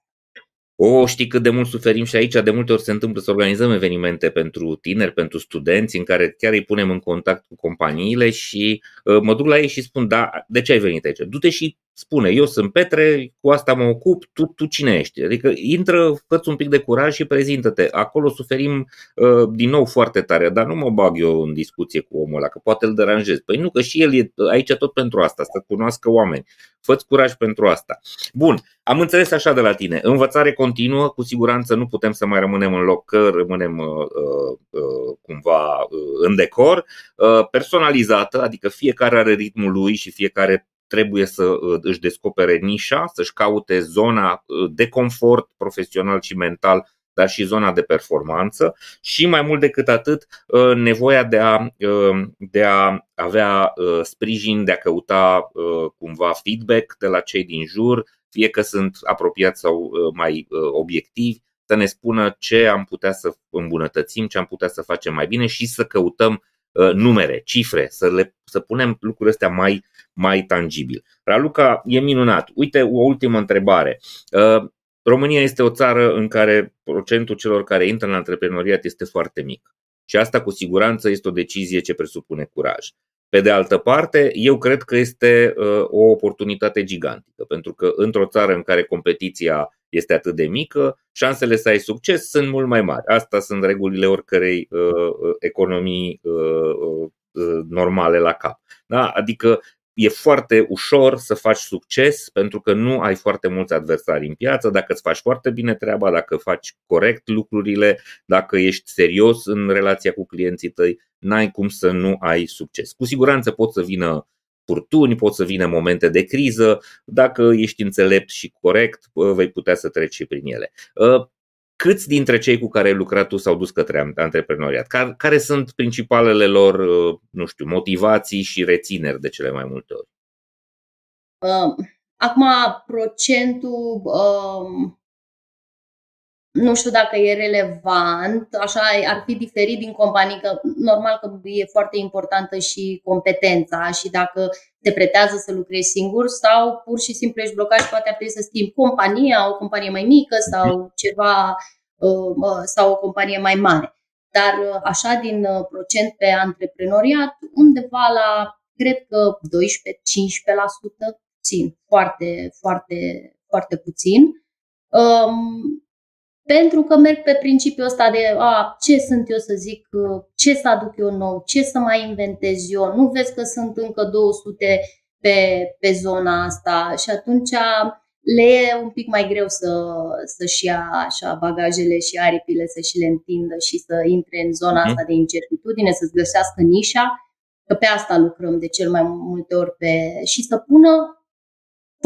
O, știi cât de mult suferim și aici, de multe ori se întâmplă să organizăm evenimente pentru tineri, pentru studenți, în care chiar îi punem în contact cu companiile și uh, mă duc la ei și spun, da, de ce ai venit aici? Du-te și spune, eu sunt Petre, cu asta mă ocup, tu, tu cine ești? Adică intră, fă un pic de curaj și prezintă-te. Acolo suferim uh, din nou foarte tare, dar nu mă bag eu în discuție cu omul ăla, că poate îl deranjez. Păi nu, că și el e aici tot pentru asta, să cunoască oameni. Fă-ți curaj pentru asta. Bun, am înțeles așa de la tine. Învățare continuă, cu siguranță nu putem să mai rămânem în loc, că rămânem uh, uh, uh cumva uh, în decor. Uh, personalizată, adică fiecare are ritmul lui și fiecare trebuie să uh, își descopere nișa, să-și caute zona uh, de confort profesional și mental, dar și zona de performanță și mai mult decât atât uh, nevoia de a, de a avea sprijin, de a căuta cumva feedback de la cei din jur, fie că sunt apropiați sau mai obiectivi, să ne spună ce am putea să îmbunătățim, ce am putea să facem mai bine și să căutăm numere, cifre, să, le, să punem lucrurile astea mai mai tangibil. Raluca, e minunat. Uite, o ultimă întrebare. Uh, România este o țară în care procentul celor care intră în antreprenoriat este foarte mic. Și asta cu siguranță este o decizie ce presupune curaj. Pe de altă parte, eu cred că este uh, o oportunitate gigantică, pentru că într-o țară în care competiția este atât de mică, șansele să ai succes sunt mult mai mari. Asta sunt regulile oricărei uh, economii normale la cap. Da? Adică e foarte ușor să faci succes pentru că nu ai foarte mulți adversari în piață, dacă îți faci foarte bine treaba, dacă faci corect lucrurile, dacă ești serios în relația cu clienții tăi, n-ai cum să nu ai succes. Cu siguranță pot să vină furtuni, pot să vină momente de criză, dacă ești înțelept și corect, vei putea să treci și prin ele. Ă, câți dintre cei cu care ai lucrat tu s-au dus către antreprenoriat? Care, care sunt principalele lor, uh, nu știu, motivații și rețineri de cele mai multe ori? Uh, acum, procentul, uh, nu știu dacă e relevant, așa ar fi diferit din companii, că normal că e foarte importantă și competența și dacă te pretează să lucrezi singur sau pur și simplu ești blocat și poate ar trebui să schimbi compania, o companie mai mică sau mhm. ceva uh, sau o companie mai mare. Dar uh, așa din uh, procent pe antreprenoriat, undeva la, cred că 12-15%, puțin, foarte, foarte, foarte puțin. Um, pentru că merg pe principiul ăsta de a, ce sunt eu să zic, ce să aduc eu nou, ce să mai inventez eu. Nu vezi că sunt încă 200 pe, pe zona asta și atunci le e un pic mai greu să, să-și ia așa bagajele și aripile, să și le întindă și să intre în zona mhm. asta de incertitudine, să-ți găsească nișa, că pe asta lucrăm de cel mai multe ori pe, și să pună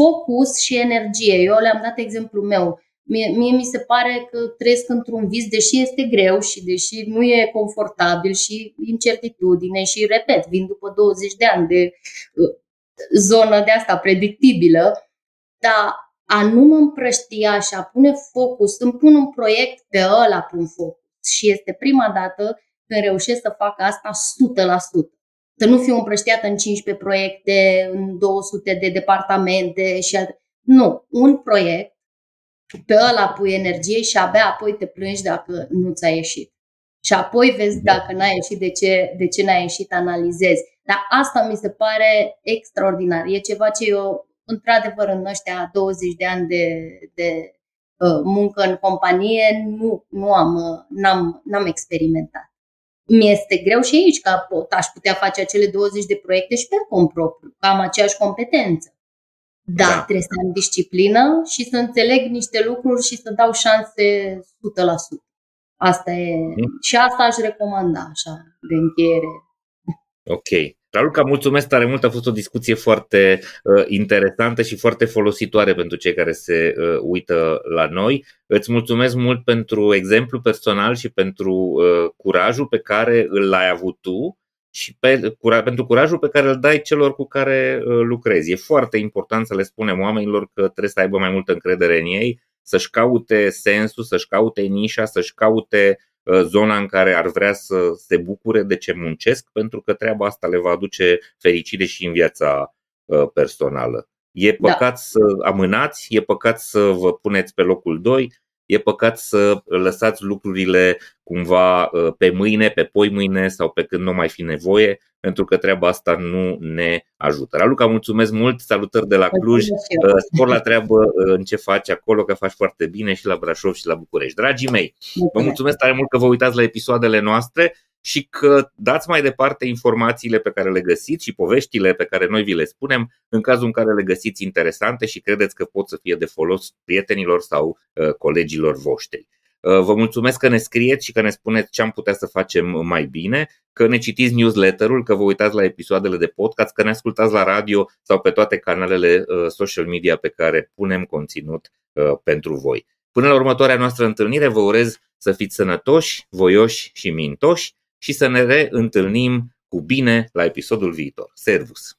focus și energie. Eu le-am dat exemplul meu. Mie, mie mi se pare că trăiesc într-un vis, deși este greu și deși nu e confortabil și incertitudine și, repet, vin după 20 de ani de uh, zonă de asta predictibilă, dar a nu mă împrăștia și a pune focus, îmi pun un proiect pe ăla pun focus și este prima dată când reușesc să fac asta 100%. Să nu fiu împrăștiată în 15 proiecte, în 200 de departamente și alte. Nu, un proiect pe ăla pui energie și abia apoi te plângi dacă nu ți-a ieșit. Și apoi vezi da. dacă n-a ieșit, de ce, de ce n-a ieșit, analizezi. Dar asta mi se pare extraordinar. E ceva ce eu, într-adevăr, în ăștia 20 de ani de, de uh, muncă în companie, nu, nu am, uh, n-am, n-am experimentat. Mi este greu și aici că pot, aș putea face acele 20 de proiecte și pe cont propriu, că am aceeași competență. Da, da, trebuie să am disciplină și să înțeleg niște lucruri și să dau șanse 100%. Asta e. Mm. Și asta aș recomanda, așa, de încheiere. Ok. Raluca, mulțumesc tare mult, a fost o discuție foarte uh, interesantă și foarte folositoare pentru cei care se uh, uită la noi. Îți mulțumesc mult pentru exemplu personal și pentru uh, curajul pe care îl ai avut tu și pe, cura, pentru curajul pe care îl dai celor cu care uh, lucrezi. E foarte important să le spunem oamenilor că trebuie să aibă mai multă încredere în ei, să-și caute sensul, să-și caute nișa, să-și caute uh, zona în care ar vrea să se bucure de ce muncesc, pentru că treaba asta le va aduce fericire și în viața uh, personală. E da. păcat da. să amânați, e păcat să vă puneți pe locul 2, e păcat să lăsați lucrurile cumva uh, pe mâine, pe poi mâine sau pe când nu mai fi nevoie, pentru că treaba asta nu ne ajută. Raluca, mulțumesc mult, salutări de la Cluj, uh, spor la treabă uh, în ce faci acolo, că faci foarte bine și la Brașov și la București. Dragii mei, vă mulțumesc tare mult că vă uitați la episoadele noastre și că dați mai departe informațiile pe care le găsiți și poveștile pe care noi vi le spunem în cazul în care le găsiți interesante și credeți că pot să fie de folos prietenilor sau uh, colegilor voștri. Uh, vă mulțumesc că ne scrieți și că ne spuneți ce am putea să facem mai bine, că ne citiți newsletterul, că vă uitați la episoadele de podcast, că ne ascultați la radio sau pe toate canalele uh, social media pe care punem conținut pentru voi. Până la următoarea noastră întâlnire, vă urez să fiți sănătoși, voioși și mintoși și să ne reîntâlnim cu bine la episodul viitor. Servus!